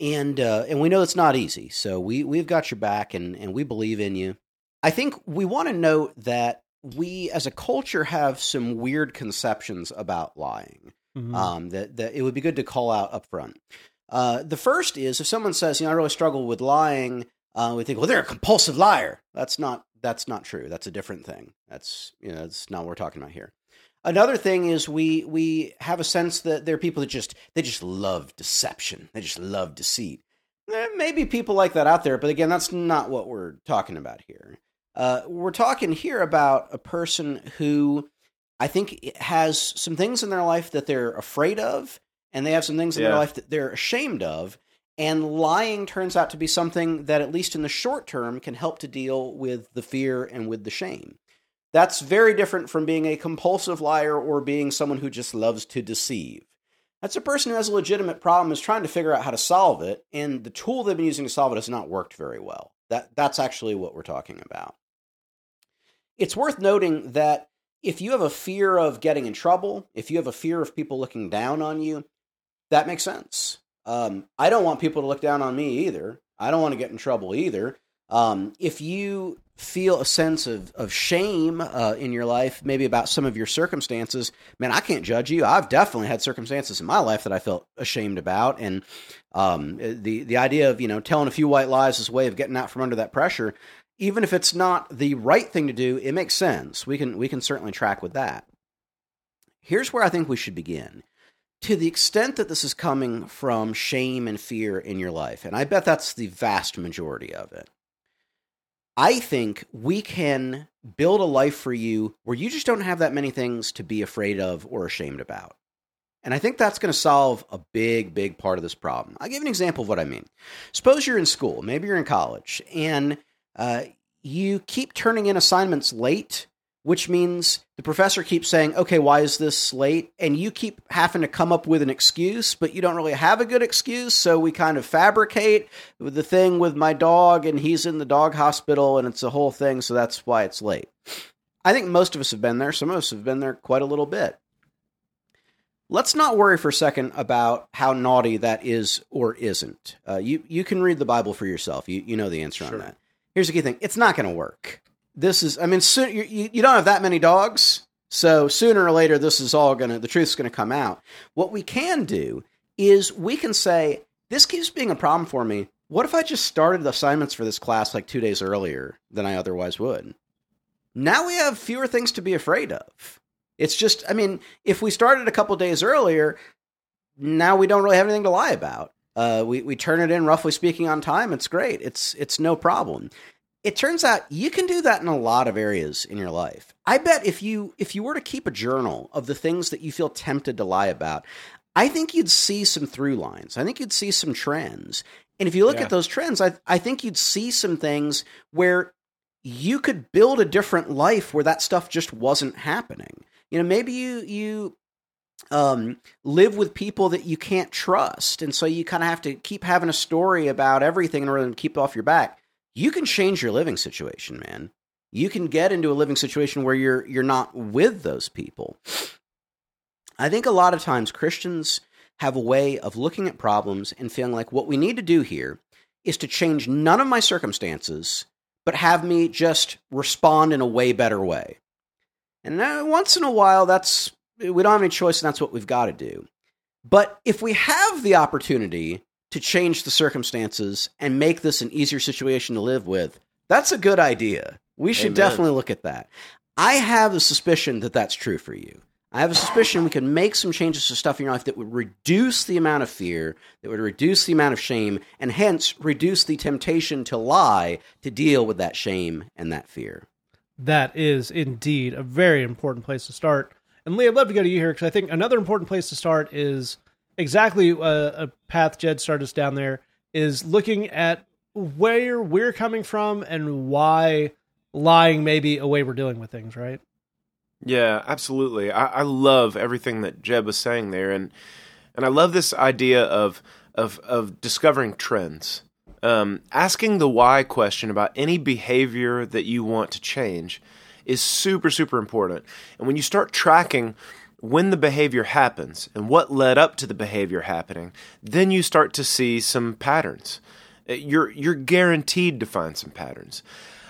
And uh, and we know it's not easy, so we we've got your back, and and we believe in you. I think we want to note that we, as a culture, have some weird conceptions about lying. Mhm. Um, that that it would be good to call out up front. Uh, the first is if someone says, "You know, I really struggle with lying," uh, we think, "Well, they're a compulsive liar." That's not that's not true. That's a different thing. That's you know that's not what we're talking about here. Another thing is we we have a sense that there are people that just they just love deception. They just love deceit. There may be people like that out there, but again, that's not what we're talking about here. Uh, we're talking here about a person who I think has some things in their life that they're afraid of, and they have some things in Yeah. their life that they're ashamed of. And lying turns out to be something that, at least in the short term, can help to deal with the fear and with the shame. That's very different from being a compulsive liar or being someone who just loves to deceive. That's a person who has a legitimate problem, is trying to figure out how to solve it, and the tool they've been using to solve it has not worked very well. That, that's actually what we're talking about. It's worth noting that if you have a fear of getting in trouble, if you have a fear of people looking down on you, that makes sense. Um, I don't want people to look down on me either. I don't want to get in trouble either. Um, if you feel a sense of, of shame uh, in your life, maybe about some of your circumstances, man, I can't judge you. I've definitely had circumstances in my life that I felt ashamed about, and um, the the idea of you know telling a few white lies is a way of getting out from under that pressure. Even if it's not the right thing to do, it makes sense. We can we can certainly track with that. Here's where I think we should begin. To the extent that this is coming from shame and fear in your life, and I bet that's the vast majority of it, I think we can build a life for you where you just don't have that many things to be afraid of or ashamed about. And I think that's going to solve a big, big part of this problem. I'll give an example of what I mean. Suppose you're in school, maybe you're in college, and uh, you keep turning in assignments late, which means the professor keeps saying, okay, why is this late? And you keep having to come up with an excuse, but you don't really have a good excuse. So we kind of fabricate the thing with my dog, and he's in the dog hospital, and it's a whole thing. So that's why it's late. I think most of us have been there. Some of us have been there quite a little bit. Let's not worry for a second about how naughty that is or isn't. Uh, you you can read the Bible for yourself. You you know the answer Sure. on that. Here's the key thing: it's not going to work. This is, I mean, soon, you, you don't have that many dogs, so sooner or later, this is all going to the truth's going to come out. What we can do is we can say this keeps being a problem for me. What if I just started assignments for this class like two days earlier than I otherwise would? Now we have fewer things to be afraid of. It's just, I mean, if we started a couple days earlier, now we don't really have anything to lie about. Uh, we we turn it in roughly speaking on time. It's great. It's it's no problem. It turns out you can do that in a lot of areas in your life. I bet if you if you were to keep a journal of the things that you feel tempted to lie about, I think you'd see some through lines. I think you'd see some trends. And if you look Yeah. at those trends, I I think you'd see some things where you could build a different life where that stuff just wasn't happening. You know, maybe you you um, live with people that you can't trust, and so you kind of have to keep having a story about everything in order to keep off your back. You can change your living situation, man. You can get into a living situation where you're you're not with those people. I think a lot of times Christians have a way of looking at problems and feeling like what we need to do here is to change none of my circumstances, but have me just respond in a way better way. And uh, once in a while, that's we don't have any choice, and that's what we've got to do. But if we have the opportunity to change the circumstances and make this an easier situation to live with, that's a good idea. We should Amen. definitely look at that. I have a suspicion that that's true for you. I have a suspicion we can make some changes to stuff in your life that would reduce the amount of fear, that would reduce the amount of shame, and hence reduce the temptation to lie to deal with that shame and that fear. That is indeed a very important place to start. And Lee, I'd love to go to you here because I think another important place to start is exactly uh, a path Jed started us down there is looking at where we're coming from and why lying may be a way we're dealing with things, right? Yeah, absolutely. I, I love everything that Jed was saying there, and and I love this idea of of of discovering trends. Um, asking the why question about any behavior that you want to change is super super important. And when you start tracking when the behavior happens and what led up to the behavior happening, then you start to see some patterns. Uh, You're you're guaranteed to find some patterns.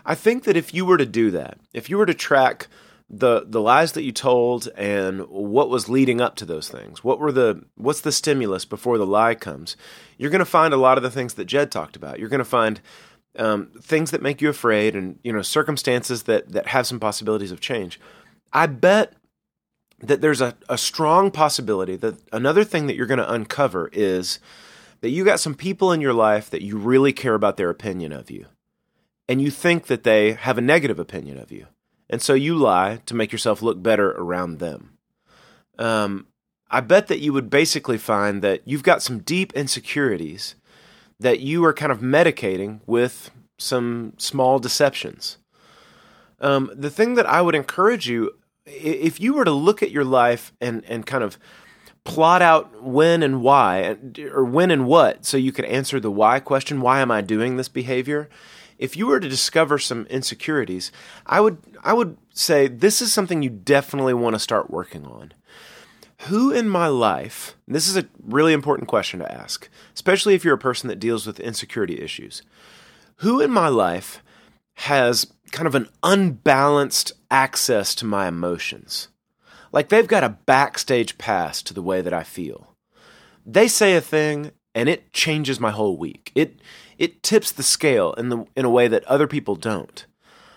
I think that if you were to do that, if you were to track the the lies that you told and what was leading up to those things, what were the what's the stimulus before the lie comes, you're going to find a lot of the things that Jed talked about. You're going to find um, things that make you afraid, and you know circumstances that that have some possibilities of change. I bet that there's a, a strong possibility that another thing that you're going to uncover is that you got some people in your life that you really care about their opinion of you. And you think that they have a negative opinion of you. And so you lie to make yourself look better around them. Um, I bet that you would basically find that you've got some deep insecurities that you are kind of medicating with some small deceptions. Um, the thing that I would encourage you, if you were to look at your life and, and kind of plot out when and why, or when and what, so you could answer the why question why am I doing this behavior? If you were to discover some insecurities, I would, I would say this is something you definitely want to start working on. Who in my life, this is a really important question to ask, especially if you're a person that deals with insecurity issues. Who in my life has kind of an unbalanced access to my emotions? Like they've got a backstage pass to the way that I feel. They say a thing and it changes my whole week. It it tips the scale in the in a way that other people don't.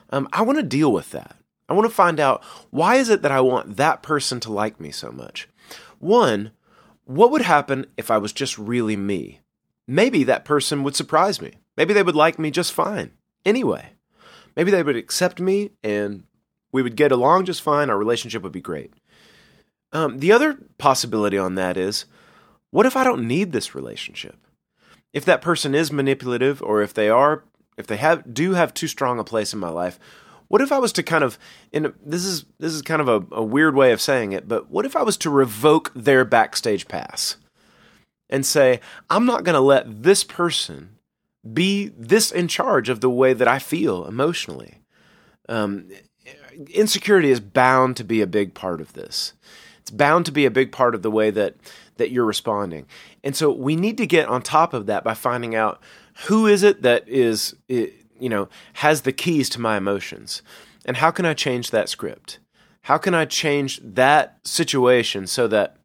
Um, I want to deal with that. I want to find out why is it that I want that person to like me so much. One, what would happen if I was just really me? Maybe that person would surprise me. Maybe they would like me just fine. Anyway, maybe they would accept me and we would get along just fine. Our relationship would be great. Um, the other possibility on that is what if I don't need this relationship? If that person is manipulative or if they are if they have do have too strong a place in my life, what if I was to kind of in this is this is kind of a, a weird way of saying it, but what if I was to revoke their backstage pass and say, I'm not going to let this person be this in charge of the way that I feel emotionally. Um, insecurity is bound to be a big part of this. It's bound to be a big part of the way that that you're responding. And so we need to get on top of that by finding out who is it that is you know has the keys to my emotions and how can I change that script? How can I change that situation so that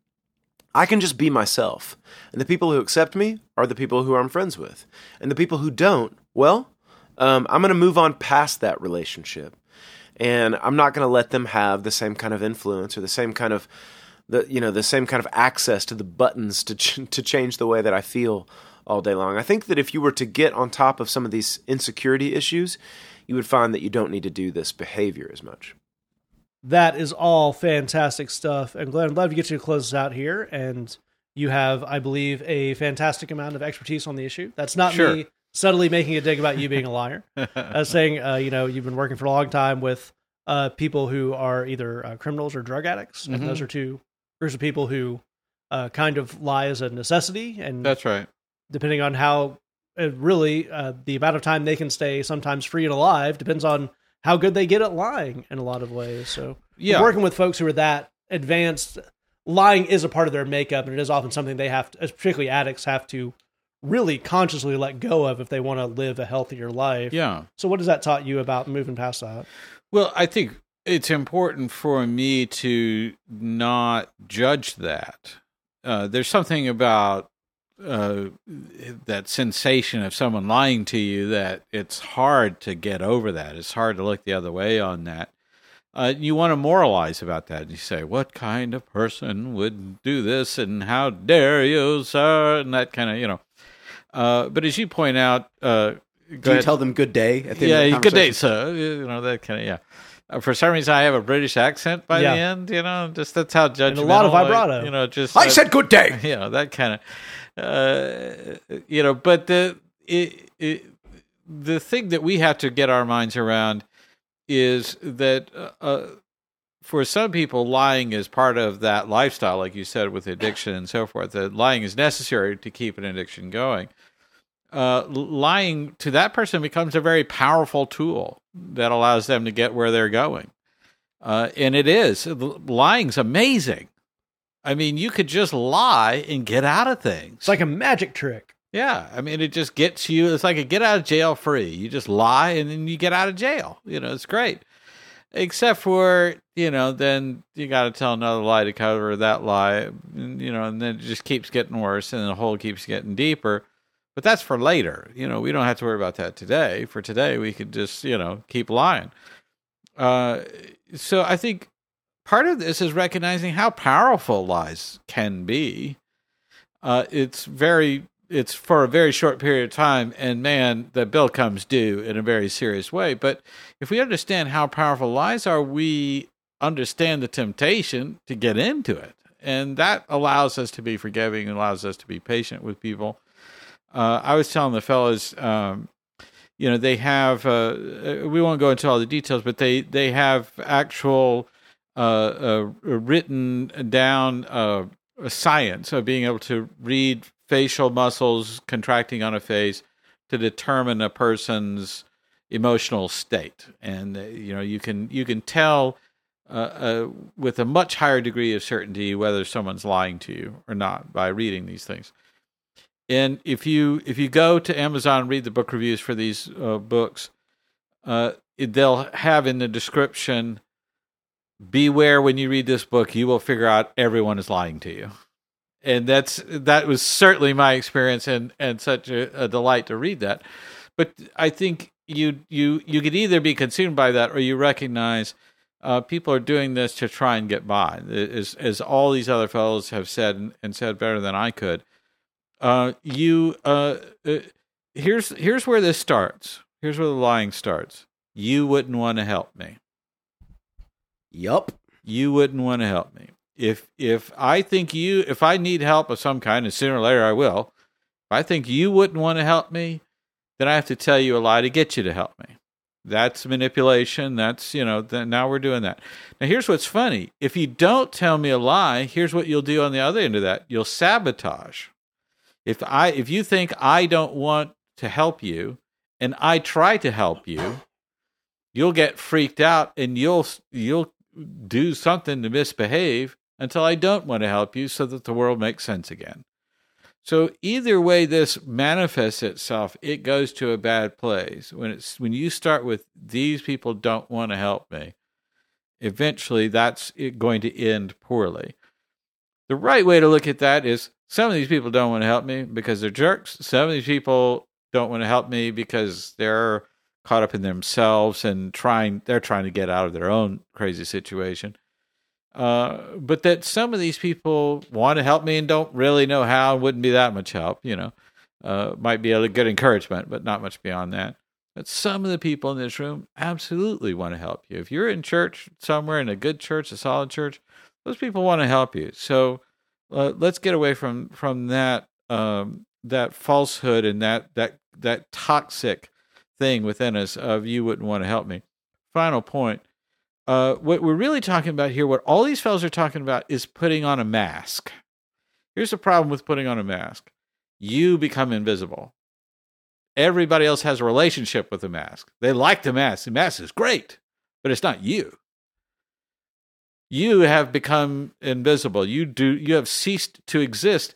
I can just be myself? And the people who accept me are the people who I'm friends with. And the people who don't, well, um, I'm going to move on past that relationship and I'm not going to let them have the same kind of influence or the same kind of the you know the same kind of access to the buttons to ch- to change the way that I feel all day long. I think that if you were to get on top of some of these insecurity issues, you would find that you don't need to do this behavior as much. That is all fantastic stuff. And Glenn, I'd love to get you to close this out here. And you have, I believe, a fantastic amount of expertise on the issue. That's not Sure. me subtly making a dig about you being a liar. I was saying, uh, you know, you've been working for a long time with uh, people who are either uh, criminals or drug addicts, Mhm. and those are two groups of people who uh, kind of lie as a necessity, and That's right. Depending on how uh, really uh, the amount of time they can stay sometimes free and alive depends on how good they get at lying in a lot of ways. So, Yeah. working with folks who are that advanced, lying is a part of their makeup, and it is often something they have, to, particularly addicts, have to really consciously let go of if they want to live a healthier life. Yeah. So, what has that taught you about moving past that? Well, I think it's important for me to not judge that. Uh, there's something about uh, that sensation of someone lying to you that it's hard to get over that. It's hard to look the other way on that. Uh, you want to moralize about that. And You say, "What kind of person would do this?" and "How dare you, sir?" and that kind of, you know. Uh, but as you point out, uh, Do you ahead. tell them good day at the yeah, end of the good day, sir. You know that kind of yeah. Uh, for some reason, I have a British accent by Yeah. the end. You know, just that's how judgmental. a lot of like, vibrato. you know, just I uh, said good day. you know that kind of uh, you know but the it, it, the thing that we have to get our minds around is that uh, uh, for some people lying is part of that lifestyle like you said with addiction and so forth that lying is necessary to keep an addiction going. Uh, lying to that person becomes a very powerful tool that allows them to get where they're going. Uh, and it is. Lying's amazing I mean, you could just lie and get out of things. It's like a magic trick. yeah, I mean, it just gets you. It's like a get out of jail free. You just lie and then you get out of jail. You know, it's great. Except for you know, then you got to tell another lie to cover that lie. And, you know, and then it just keeps getting worse, and the hole keeps getting deeper. But that's for later. You know, we don't have to worry about that today. For today, we could just you know keep lying. Uh, so I think part of this is recognizing how powerful lies can be. Uh, it's very it's for a very short period of time, and man, the bill comes due in a very serious way. But if we understand how powerful lies are, we understand the temptation to get into it, and that allows us to be forgiving and allows us to be patient with people. Uh, I was telling the fellows, um, you know, they have. Uh, we won't go into all the details, but they they have actual uh, uh written down uh, science of being able to read facial muscles contracting on a face to determine a person's emotional state. And uh, you know you can you can tell uh, uh, with a much higher degree of certainty whether someone's lying to you or not by reading these things. And if you if you go to amazon and read the book reviews for these uh, books uh, they'll have in the description beware when you read this book you will figure out everyone is lying to you. And that's that was certainly my experience and and such a, a, delight to read that. But i think you you you could either be consumed by that or you recognize uh, people are doing this to try and get by. As as all these other fellows have said and, and said better than i could uh, you uh, uh here's here's where this starts. Here's where the lying starts. You wouldn't want to help me yup you wouldn't want to help me if if I think you if I need help of some kind, and sooner or later I will, if I think you wouldn't want to help me, then I have to tell you a lie to get you to help me. That's manipulation. That's you know. Now we're doing that. Now here's what's funny. If you don't tell me a lie, here's what you'll do on the other end of that. You'll sabotage. If I if you think I don't want to help you, and I try to help you, you'll get freaked out and you'll you'll do something to misbehave until I don't want to help you so that the world makes sense again. So either way this manifests itself, it goes to a bad place. When it's when you start with these people don't want to help me, eventually that's going to end poorly. The right way to look at that is some of these people don't want to help me because they're jerks. Some of these people don't want to help me because they're caught up in themselves and trying they're trying to get out of their own crazy situation. Uh, but that some of these people want to help me and don't really know how and wouldn't be that much help, you know, uh, might be a good encouragement, but not much beyond that. But some of the people in this room absolutely want to help you. If you're in church somewhere in a good church, a solid church, those people want to help you. So uh, let's get away from from that um, that falsehood and that that that toxic thing within us of you wouldn't want to help me. Final point uh, what we're really talking about here, what all these fellows are talking about, is putting on a mask. Here's the problem with putting on a mask you become invisible. Everybody else has a relationship with the mask. They like the mask. The mask is great, but it's not you. You have become invisible. You do you have ceased to exist.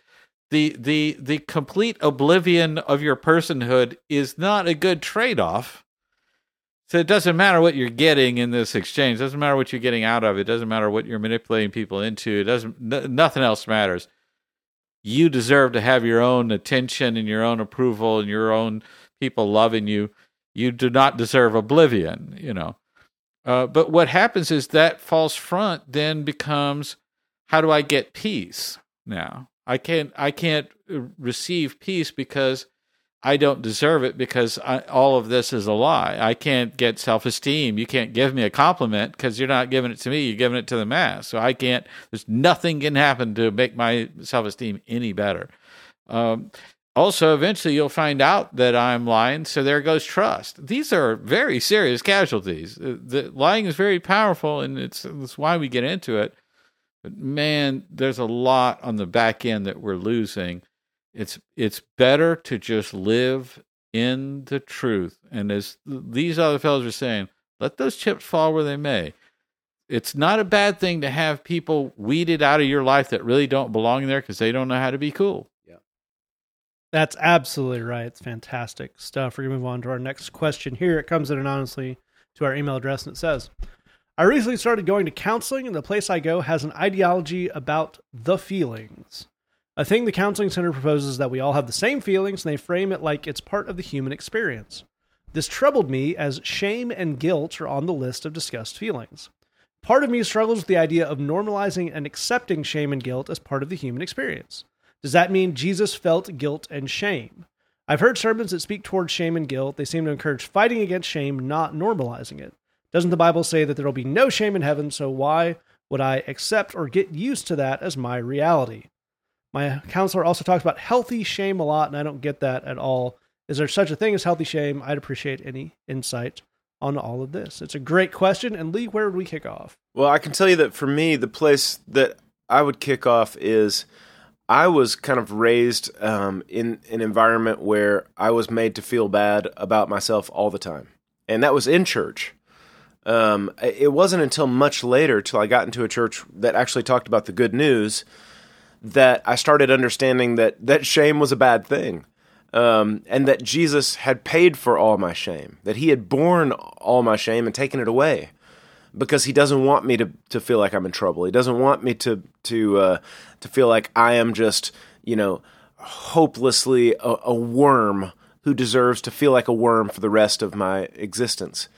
The the the complete oblivion of your personhood is not a good trade-off so it doesn't matter what you're getting in this exchange. It doesn't matter what you're getting out of it. doesn't matter what you're manipulating people into. It doesn't. N- nothing else matters. You deserve to have your own attention and your own approval and your own people loving you. You do not deserve oblivion. You know. Uh, but what happens is that false front then becomes, how do I get peace now? I can't. I can't uh, receive peace because I don't deserve it because I, all of this is a lie. I can't get self esteem. You can't give me a compliment because you're not giving it to me. You're giving it to the mass. So I can't, there's nothing can happen to make my self esteem any better. Um, also, eventually you'll find out that I'm lying. So there goes trust. These are very serious casualties. Uh, the lying is very powerful and it's, it's why we get into it. But man, there's a lot on the back end that we're losing it's it's better to just live in the truth. And as these other fellows are saying, let those chips fall where they may. It's not a bad thing to have people weeded out of your life that really don't belong there because they don't know how to be cool. Yeah. That's absolutely right. It's fantastic stuff. We're going to move on to our next question here. It comes in anonymously to our email address and it says, I recently started going to counseling, and the place I go has an ideology about the feelings. A thing the counseling center proposes is that we all have the same feelings and they frame it like it's part of the human experience. This troubled me as shame and guilt are on the list of discussed feelings. Part of me struggles with the idea of normalizing and accepting shame and guilt as part of the human experience. Does that mean Jesus felt guilt and shame? I've heard sermons that speak towards shame and guilt. They seem to encourage fighting against shame, not normalizing it. Doesn't the Bible say that there will be no shame in heaven? So why would I accept or get used to that as my reality? My counselor also talks about healthy shame a lot, and I don't get that at all. Is there such a thing as healthy shame? I'd appreciate any insight on all of this. It's a great question. And Lee, where would we kick off? Well, I can tell you that for me, the place that I would kick off is I was kind of raised um, in an environment where I was made to feel bad about myself all the time, and that was in church. Um, it wasn't until much later, till I got into a church that actually talked about the good news, that I started understanding that that shame was a bad thing. Um, and that Jesus had paid for all my shame, that he had borne all my shame and taken it away because he doesn't want me to, to feel like I'm in trouble. He doesn't want me to, to, uh, to feel like I am just, you know, hopelessly a, a, worm who deserves to feel like a worm for the rest of my existence.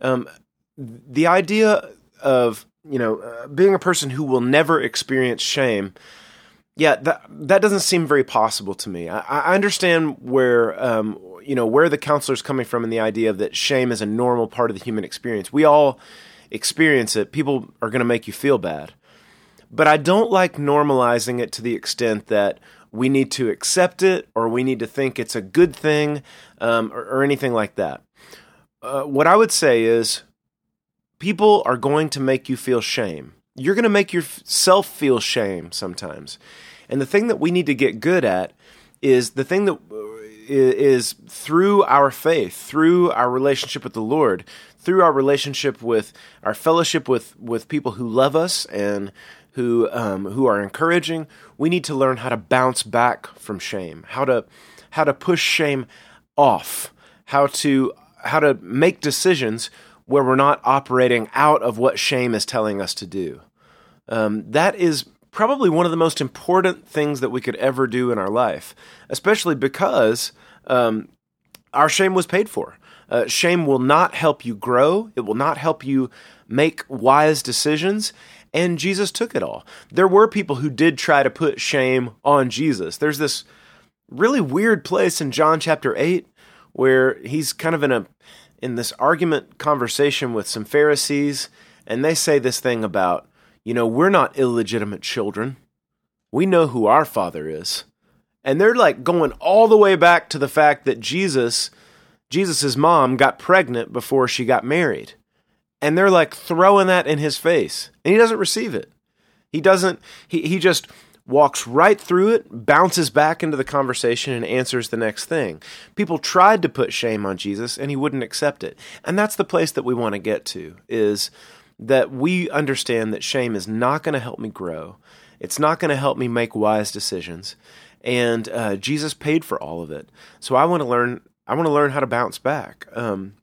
Um, the idea of, you know, uh, being a person who will never experience shame yeah, that that doesn't seem very possible to me. I, I understand where um, you know where the counselor's coming from in the idea that shame is a normal part of the human experience. We all experience it. People are going to make you feel bad, but I don't like normalizing it to the extent that we need to accept it or we need to think it's a good thing um, or, or, anything like that. Uh, what I would say is, people are going to make you feel shame you're going to make yourself feel shame sometimes. And the thing that we need to get good at is the thing that uh, through our faith, through our relationship with the Lord, through our relationship with our fellowship with, with people who love us and who um, who are encouraging. We need to learn how to bounce back from shame, how to how to push shame off, how to how to make decisions where we're not operating out of what shame is telling us to do. Um, that is probably one of the most important things that we could ever do in our life, especially because um, our shame was paid for. Uh, shame will not help you grow, it will not help you make wise decisions. And Jesus took it all. There were people who did try to put shame on Jesus. There's this really weird place in John chapter 8 where he's kind of in a in this argument conversation with some Pharisees, and they say this thing about, you know, we're not illegitimate children. We know who our father is. And they're like going all the way back to the fact that Jesus, Jesus' mom got pregnant before she got married. And they're like throwing that in his face. And he doesn't receive it. He doesn't, he, he just walks right through it, bounces back into the conversation, and answers the next thing. People tried to put shame on Jesus, and he wouldn't accept it. And that's the place that we want to get to is that we understand that shame is not going to help me grow. It's not going to help me make wise decisions. And uh, Jesus paid for all of it. So I want to learn. I want to learn how to bounce back. Um,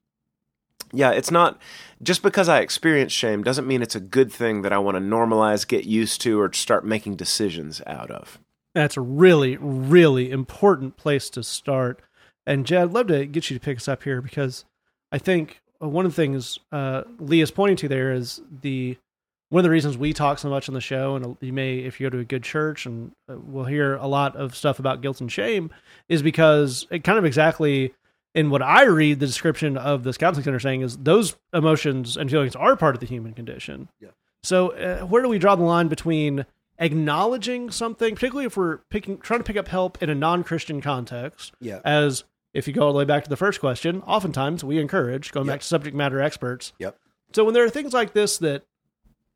yeah, it's not just because I experience shame doesn't mean it's a good thing that I want to normalize, get used to, or start making decisions out of. That's a really, really important place to start. And Jed, I'd love to get you to pick us up here because I think one of the things uh, Lee is pointing to there is the one of the reasons we talk so much on the show, and you may, if you go to a good church, and uh, we'll hear a lot of stuff about guilt and shame, is because it kind of exactly in what I read the description of this counseling center saying is those emotions and feelings are part of the human condition. Yeah. So uh, where do we draw the line between acknowledging something, particularly if we're picking trying to pick up help in a non-Christian context? Yeah. As if you go all the way back to the first question, oftentimes we encourage going yep. back to subject matter experts. Yep. So when there are things like this that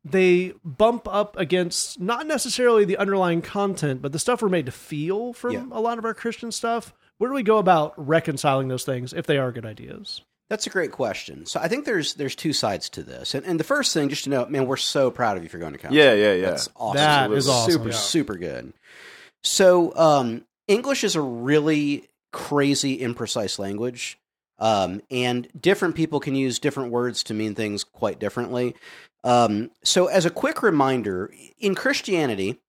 they bump up against not necessarily the underlying content, but the stuff we're made to feel from Yeah. a lot of our Christian stuff. Where do we go about reconciling those things if they are good ideas? That's a great question. So I think there's there's two sides to this. And, and the first thing, just to know, man, we're so proud of you for going to counseling. Yeah, yeah, yeah. That's awesome. That is awesome, Super, yeah. super good. So um, English is a really crazy, imprecise language. Um, and different people can use different words to mean things quite differently. Um, so, as a quick reminder, in Christianity,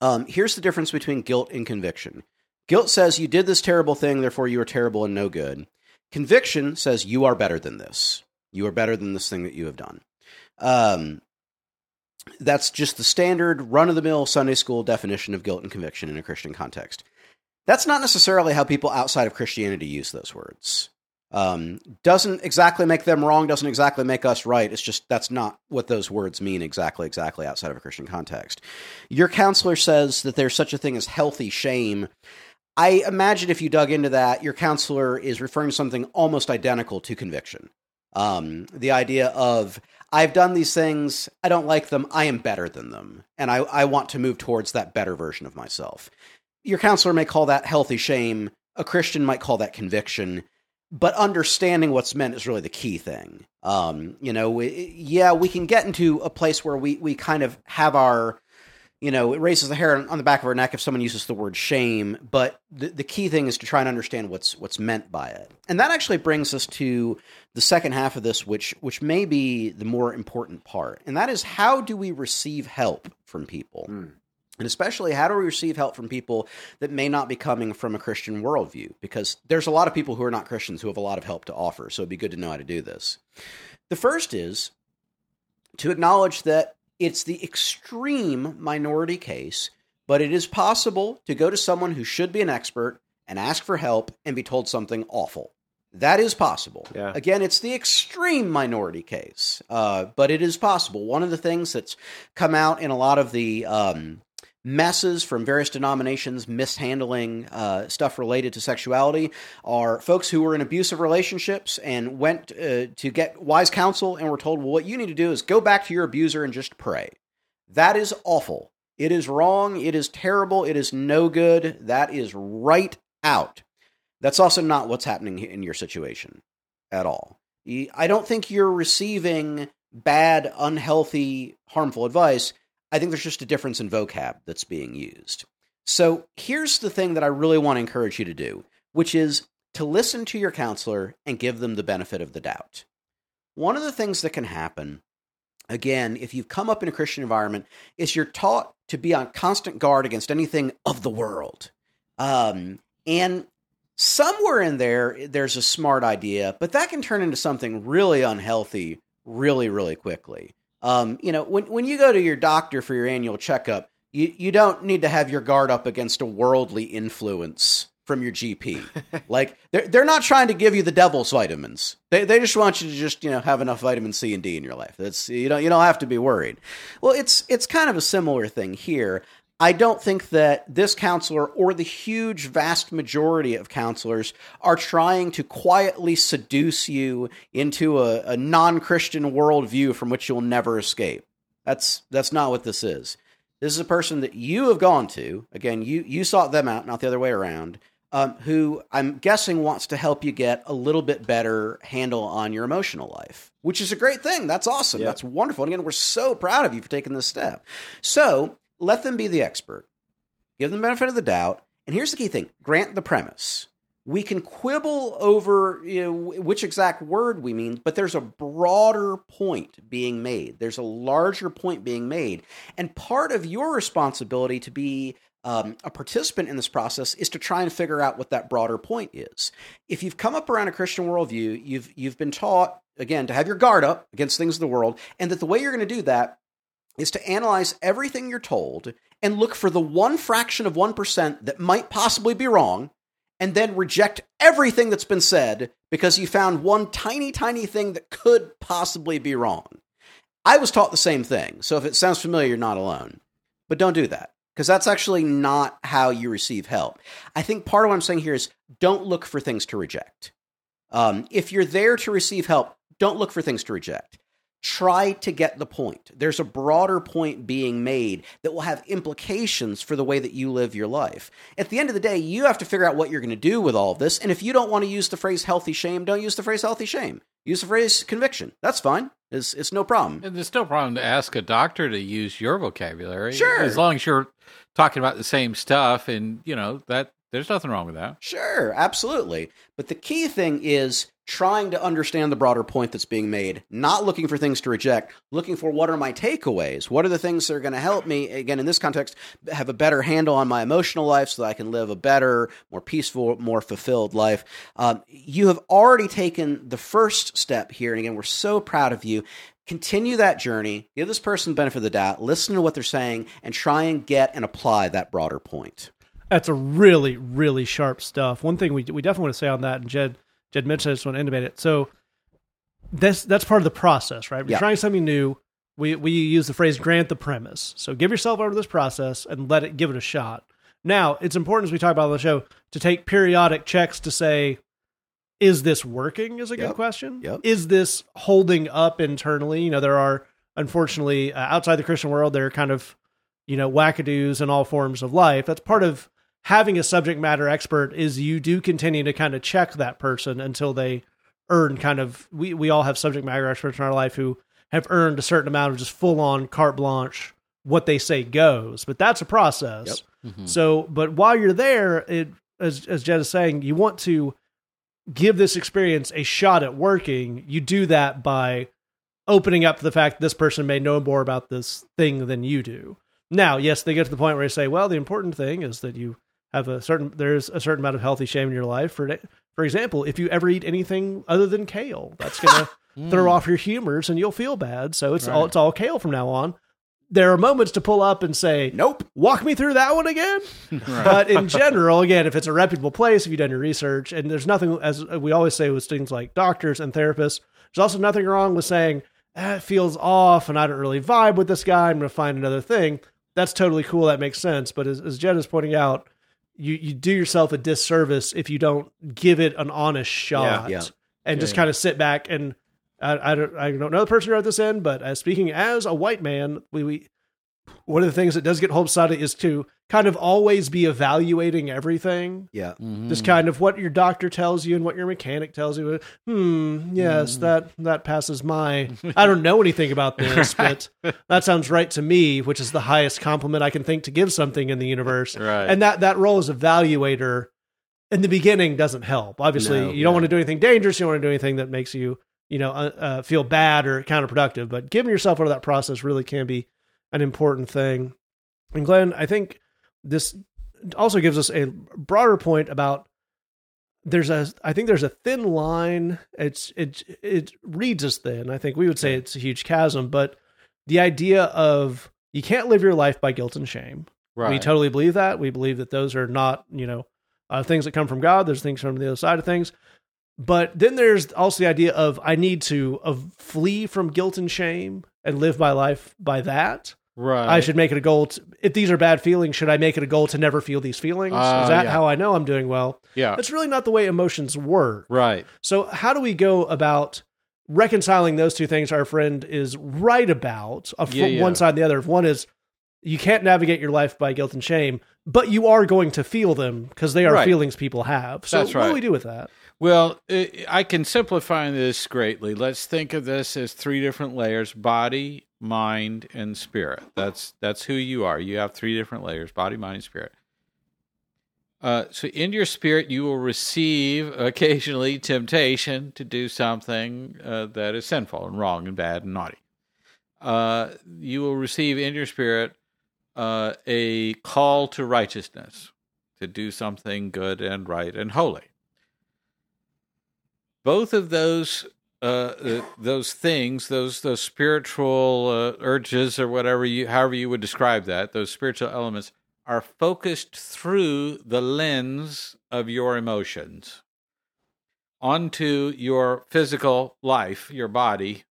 um, here's the difference between guilt and conviction. Guilt says you did this terrible thing, therefore you are terrible and no good. Conviction says you are better than this. You are better than this thing that you have done. Um, that's just the standard run of the mill Sunday school definition of guilt and conviction in a Christian context. That's not necessarily how people outside of Christianity use those words. Um, doesn't exactly make them wrong, doesn't exactly make us right. It's just that's not what those words mean exactly, exactly outside of a Christian context. Your counselor says that there's such a thing as healthy shame. I imagine if you dug into that, your counselor is referring to something almost identical to conviction. Um, the idea of I've done these things, I don't like them, I am better than them, and I, I want to move towards that better version of myself. Your counselor may call that healthy shame. A Christian might call that conviction but understanding what's meant is really the key thing. Um, you know, we, yeah, we can get into a place where we we kind of have our, you know, it raises the hair on the back of our neck if someone uses the word shame. But the the key thing is to try and understand what's what's meant by it, and that actually brings us to the second half of this, which which may be the more important part, and that is how do we receive help from people. Mm. And especially, how do we receive help from people that may not be coming from a Christian worldview? Because there's a lot of people who are not Christians who have a lot of help to offer. So it'd be good to know how to do this. The first is to acknowledge that it's the extreme minority case, but it is possible to go to someone who should be an expert and ask for help and be told something awful. That is possible. Yeah. Again, it's the extreme minority case, uh, but it is possible. One of the things that's come out in a lot of the um, messes from various denominations mishandling uh, stuff related to sexuality are folks who were in abusive relationships and went uh, to get wise counsel and were told, well, what you need to do is go back to your abuser and just pray. That is awful. It is wrong. It is terrible. It is no good. That is right out. That's also not what's happening in your situation at all. I don't think you're receiving bad, unhealthy, harmful advice. I think there's just a difference in vocab that's being used. So here's the thing that I really want to encourage you to do, which is to listen to your counselor and give them the benefit of the doubt. One of the things that can happen, again, if you've come up in a Christian environment, is you're taught to be on constant guard against anything of the world. Um, and somewhere in there, there's a smart idea, but that can turn into something really unhealthy really, really quickly. Um, you know, when when you go to your doctor for your annual checkup, you you don't need to have your guard up against a worldly influence from your GP. like they're they're not trying to give you the devil's vitamins. They they just want you to just you know have enough vitamin C and D in your life. That's you don't you don't have to be worried. Well, it's it's kind of a similar thing here. I don't think that this counselor or the huge vast majority of counselors are trying to quietly seduce you into a, a non Christian worldview from which you'll never escape. That's that's not what this is. This is a person that you have gone to. Again, you you sought them out, not the other way around. Um, who I'm guessing wants to help you get a little bit better handle on your emotional life, which is a great thing. That's awesome. Yeah. That's wonderful. And again, we're so proud of you for taking this step. So let them be the expert. Give them the benefit of the doubt. And here's the key thing grant the premise. We can quibble over you know, which exact word we mean, but there's a broader point being made. There's a larger point being made. And part of your responsibility to be um, a participant in this process is to try and figure out what that broader point is. If you've come up around a Christian worldview, you've you've been taught again to have your guard up against things of the world, and that the way you're going to do that is to analyze everything you're told and look for the one fraction of 1% that might possibly be wrong, and then reject everything that's been said because you found one tiny, tiny thing that could possibly be wrong. I was taught the same thing, so if it sounds familiar, you're not alone. But don't do that because that's actually not how you receive help. I think part of what I'm saying here is don't look for things to reject. Um, if you're there to receive help, don't look for things to reject try to get the point. There's a broader point being made that will have implications for the way that you live your life. At the end of the day, you have to figure out what you're going to do with all of this. And if you don't want to use the phrase healthy shame, don't use the phrase healthy shame. Use the phrase conviction. That's fine. It's, it's no problem. And there's no problem to ask a doctor to use your vocabulary. Sure. As long as you're talking about the same stuff and, you know, that there's nothing wrong with that. Sure, absolutely. But the key thing is trying to understand the broader point that's being made, not looking for things to reject, looking for what are my takeaways? What are the things that are going to help me, again, in this context, have a better handle on my emotional life so that I can live a better, more peaceful, more fulfilled life? Um, you have already taken the first step here. And again, we're so proud of you. continue that journey, give this person the benefit of the doubt, listen to what they're saying, and try and get and apply that broader point. That's a really, really sharp stuff. One thing we we definitely want to say on that, and Jed Jed mentioned this one, intimate it. So that's that's part of the process, right? We're Yeah. trying something new. We we use the phrase "grant the premise." So give yourself over to this process and let it give it a shot. Now, it's important as we talk about on the show to take periodic checks to say, is this working? Is a good Yep. question. Yep. Is this holding up internally? You know, there are unfortunately uh, outside the Christian world, there are kind of you know wackadoos in all forms of life. That's part of having a subject matter expert is you do continue to kind of check that person until they earn kind of we we all have subject matter experts in our life who have earned a certain amount of just full on carte blanche what they say goes but that's a process. Mm-hmm. So but while you're there it as as Jed is saying you want to give this experience a shot at working. You do that by opening up to the fact this person may know more about this thing than you do. Now yes they get to the point where they say well the important thing is that you have a certain there's a certain amount of healthy shame in your life. For for example if you ever eat anything other than kale that's gonna throw off your humors and you'll feel bad. So it's all Right. it's all kale from now on. There are moments to pull up and say Nope. walk me through that one again. But in general again if it's a reputable place if you've done your research and there's nothing as we always say with things like doctors and therapists there's also nothing wrong with saying eh, feels off and i don't really vibe with this guy. I'm going to find another thing. That's totally cool. That makes sense. But as, as jed is pointing out you, you do yourself a disservice if you don't give it an honest shot Yeah. and just Yeah. kind of sit back and I, I don't I don't know the person who wrote this in, but as speaking as a white man, we, we one of the things that does get home study is to kind of always be evaluating everything. Yeah. Just kind of what your doctor tells you and what your mechanic tells you. Hmm. Yes, that that passes my. I don't know anything about this, but that sounds right to me, which is the highest compliment I can think to give something in the universe. Right. And that that role as evaluator in the beginning doesn't help. Obviously, No, you don't yeah. want to do anything dangerous. You don't want to do anything that makes you, you know, uh, uh, feel bad or counterproductive. But giving yourself over that process really can be an important thing. And Glenn, I think this also gives us a broader point about there's a I think there's a thin line. It's it it reads as thin. I think we would say it's a huge chasm, but the idea of you can't live your life by guilt and shame. Right. We totally believe that. We believe that those are not, you know, uh, things that come from God. There's things from the other side of things. But then there's also the idea of I need to of flee from guilt and shame and live my life by that. Right. I should make it a goal. To, if these are bad feelings, should I make it a goal to never feel these feelings? Ah, Is that yeah. how I know I'm doing well? Yeah. That's really not the way emotions work. Right. So, how do we go about reconciling those two things our friend is right about, uh, from Yeah, yeah. one side and the other? If one is you can't navigate your life by guilt and shame, but you are going to feel them because they are Right. feelings people have. So, That's what do we do with that? Well, I can simplify this greatly. Let's think of this as three different layers: body, mind, and spirit. That's that's who you are. You have three different layers: body, mind, and spirit. Uh, so, in your spirit, you will receive occasionally temptation to do something uh, that is sinful and wrong and bad and naughty. Uh, you will receive in your spirit uh, a call to righteousness, to do something good and right and holy both of those uh, uh, those things, those those spiritual uh, urges or whatever you, however you would describe that, those spiritual elements are focused through the lens of your emotions onto your physical life, your body,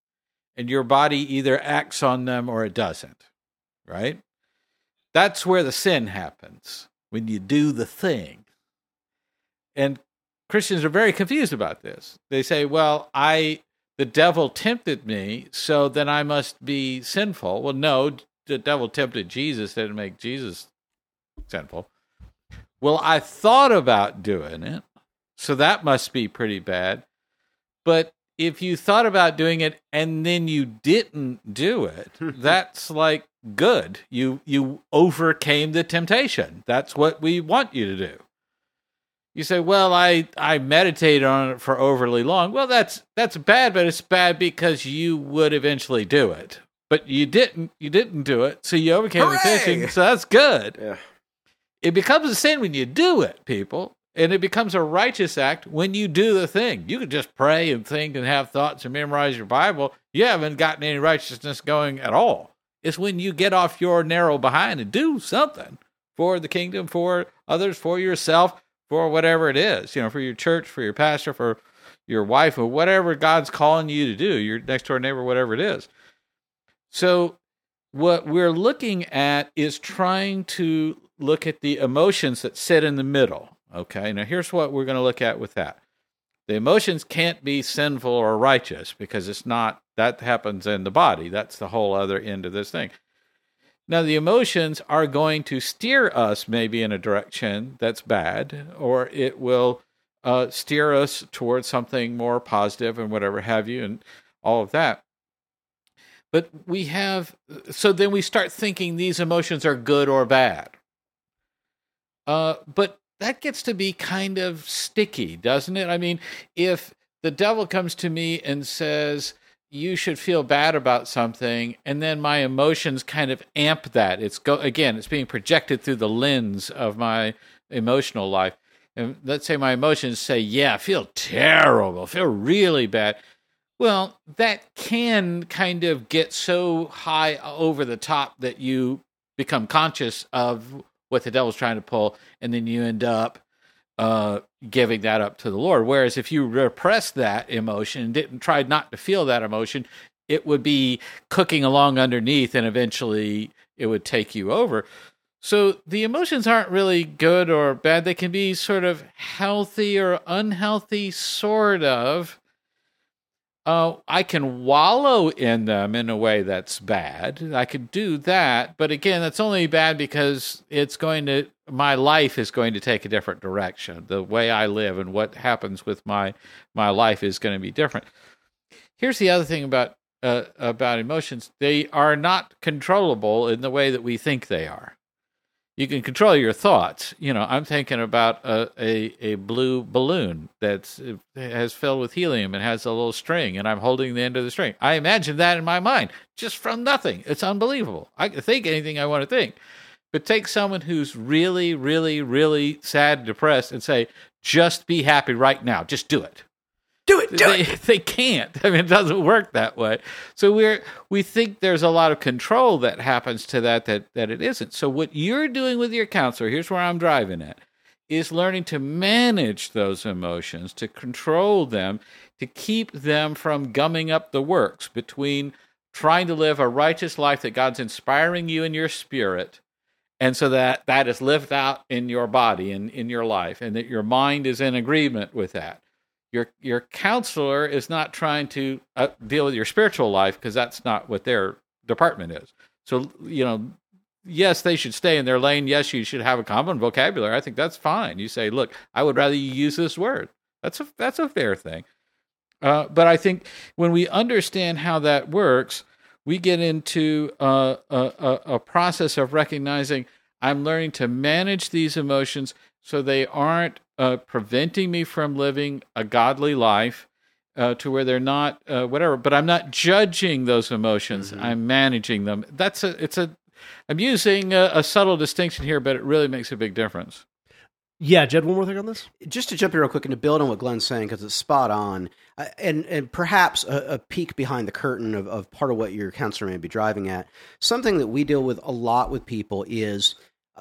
and your body either acts on them or it doesn't. Right? That's where the sin happens when you do the thing. And Christians are very confused about this. They say, "Well, I the devil tempted me, so then I must be sinful." Well, no, the devil tempted Jesus didn't make Jesus sinful. Well, I thought about doing it, so that must be pretty bad. But if you thought about doing it and then you didn't do it, that's like good. You you overcame the temptation. That's what we want you to do you say, "Well, I I meditated on it for overly long." Well, that's that's bad, but it's bad because you would eventually do it, but you didn't. You didn't do it, so you overcame the Hooray! temptation. So that's good. Yeah. It becomes a sin when you do it, people. And it becomes a righteous act when you do the thing. You can just pray and think and have thoughts and memorize your Bible. You haven't gotten any righteousness going at all. It's when you get off your narrow behind and do something for the kingdom, for others, for yourself, for whatever it is, you know, for your church, for your pastor, for your wife, or whatever God's calling you to do, your next door neighbor, whatever it is. So, what we're looking at is trying to look at the emotions that sit in the middle. Okay, now here's what we're going to look at with that. The emotions can't be sinful or righteous because it's not, that happens in the body. That's the whole other end of this thing. Now, the emotions are going to steer us maybe in a direction that's bad, or it will uh, steer us towards something more positive and whatever have you, and all of that. But we have, so then we start thinking these emotions are good or bad. Uh, but that gets to be kind of sticky, doesn't it? I mean, if the devil comes to me and says, you should feel bad about something and then my emotions kind of amp that. It's go again it's being projected through the lens of my emotional life. And let's say my emotions say yeah I feel terrible I feel really bad. Well that can kind of get so high uh, over the top that you become conscious of what the devil's trying to pull and then you end up uh, giving that up to the Lord. Whereas if you repress that emotion and didn't try not to feel that emotion, it would be cooking along underneath and eventually it would take you over. So the emotions aren't really good or bad. They can be sort of healthy or unhealthy, sort of. Uh, I can wallow in them in a way that's bad. I could do that, but again, that's only bad because it's going to my life is going to take a different direction. The way I live and what happens with my my life is going to be different. Here's the other thing about uh, about emotions: they are not controllable in the way that we think they are you can control your thoughts. You know, I'm thinking about a, a, a blue balloon that's has filled with helium and has a little string, and I'm holding the end of the string. I imagine that in my mind just from nothing. It's unbelievable. I can think anything I want to think. But take someone who's really, really, really sad depressed and say, just be happy right now. Just do it. Do it. Do they, it. They can't. I mean, it doesn't work that way. So we're we think there's a lot of control that happens to that that that it isn't. So what you're doing with your counselor, here's where I'm driving at, is learning to manage those emotions, to control them, to keep them from gumming up the works between trying to live a righteous life that God's inspiring you in your spirit and so that that is lived out in your body and in your life and that your mind is in agreement with that your your counselor is not trying to uh, deal with your spiritual life because that's not what their department is. So you know, yes, they should stay in their lane. Yes, you should have a common vocabulary. I think that's fine. You say, look, I would rather you use this word. That's a that's a fair thing. Uh, but I think when we understand how that works, we get into uh, a, a, a process of recognizing I'm learning to manage these emotions so they aren't uh, preventing me from living a godly life uh, to where they're not uh, whatever. But I'm not judging those emotions. Mm-hmm. I'm managing them. That's a. It's a. I'm using a, a, subtle distinction here, but it really makes a big difference. Yeah, Jed, one more thing on this. Just to jump in real quick and to build on what Glenn's saying because it's spot on, uh, and and perhaps a, a, peek behind the curtain of, of part of what your counselor may be driving at. Something that we deal with a lot with people is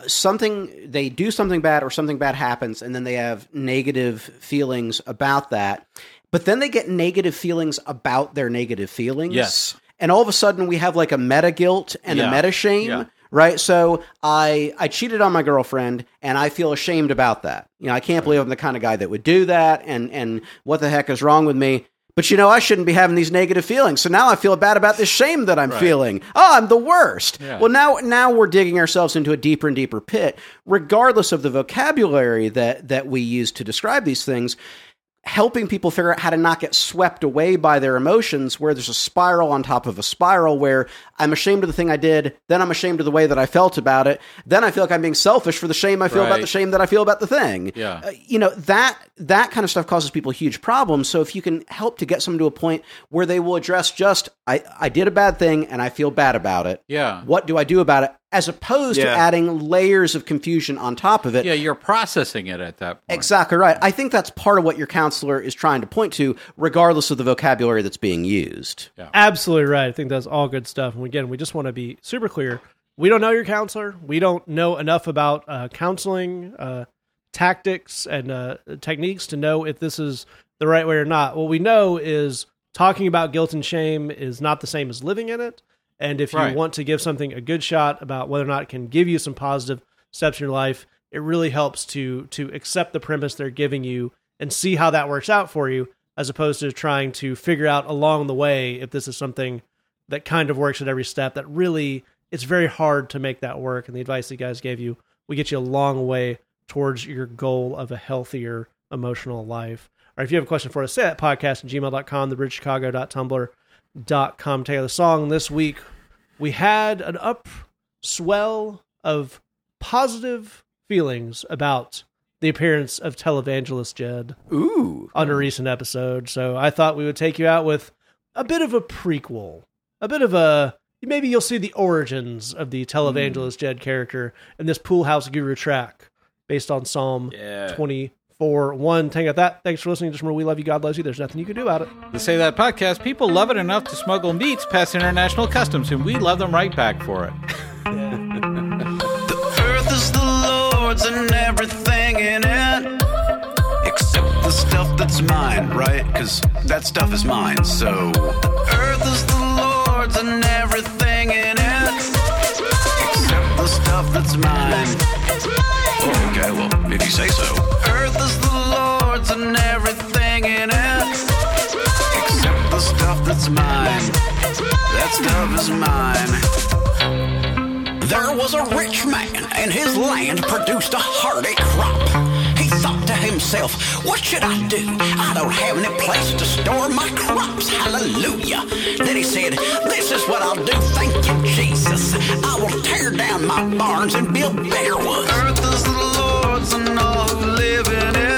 something they do something bad or something bad happens and then they have negative feelings about that. But then they get negative feelings about their negative feelings. Yes. And all of a sudden we have like a meta guilt and yeah. a meta shame yeah. right? So i i cheated on my girlfriend and i feel ashamed about that. You know i can't believe i'm the kind of guy that would do that and and what the heck is wrong with me but you know, I shouldn't be having these negative feelings. So now I feel bad about this shame that I'm right. feeling. Oh, I'm the worst. Yeah. Well, now now we're digging ourselves into a deeper and deeper pit, regardless of the vocabulary that that we use to describe these things helping people figure out how to not get swept away by their emotions where there's a spiral on top of a spiral where I'm ashamed of the thing I did, then I'm ashamed of the way that I felt about it, then I feel like I'm being selfish for the shame I feel right. about the shame that I feel about the thing. Yeah. Uh, you know, that that kind of stuff causes people huge problems. So if you can help to get someone to a point where they will address just I I did a bad thing and I feel bad about it. Yeah. What do I do about it? As opposed to adding layers of confusion on top of it. Yeah, you're processing it at that point. Exactly right. I think that's part of what your counselor is trying to point to, regardless of the vocabulary that's being used. Absolutely right. I think that's all good stuff. And again, we just want to be super clear. We don't know your counselor. We don't know enough about uh, counseling uh, tactics and uh, techniques to know if this is the right way or not. What we know is talking about guilt and shame is not the same as living in it. And if you want to give something a good shot about whether or not it can give you some positive steps in your life, it really helps to to accept the premise they're giving you and see how that works out for you, as opposed to trying to figure out along the way if this is something that kind of works at every step. That really, it's very hard to make that work. And the advice you guys gave you will get you a long way towards your goal of a healthier emotional life. Or if you have a question for us, say at podcast at gmail.com, thebridgechicago.tumblr.com. Take the song this week. We had an upswell of positive feelings about the appearance of televangelist Jed Ooh. on a recent episode. So I thought we would take you out with a bit of a prequel, a bit of a maybe you'll see the origins of the televangelist hmm. Jed character in this Pool House Guru track based on Psalm Yeah. 24 1. Take out that. Thanks for listening. Just remember, we love you. God loves you. There's nothing you can do about it. The Say That podcast, people love it enough to smuggle meats past international customs, and we love them right back for it. The earth is the Lord's and everything in it. Except the stuff that's mine, right? Because that stuff is mine, so. The earth is the Lord's and everything in it. Except the stuff that's mine. Oh, okay, well, if you say so. Earth is the Lord's and everything in it. Except the stuff that's mine. That stuff is mine. There was a rich man, and his land produced a hearty crop. Himself, What should I do? I don't have any place to store my crops. Hallelujah. Then he said, This is what I'll do. Thank you, Jesus. I will tear down my barns and build bigger ones. Earth is the Lord's and all who live in it.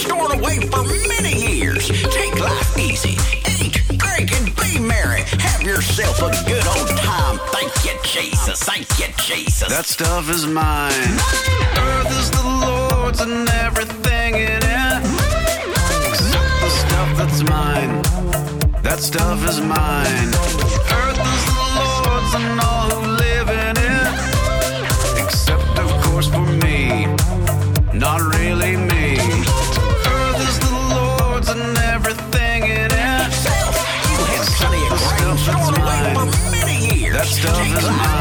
Stored away for many years. Take life easy. Eat, drink, and be merry. Have yourself a good old time. Thank you, Jesus. Thank you, Jesus. That stuff is mine. Earth is the Lord's and everything in it. Except the stuff that's mine. That stuff is mine. Earth is the Lord's and all who live in it. Except, of course, for me. Not That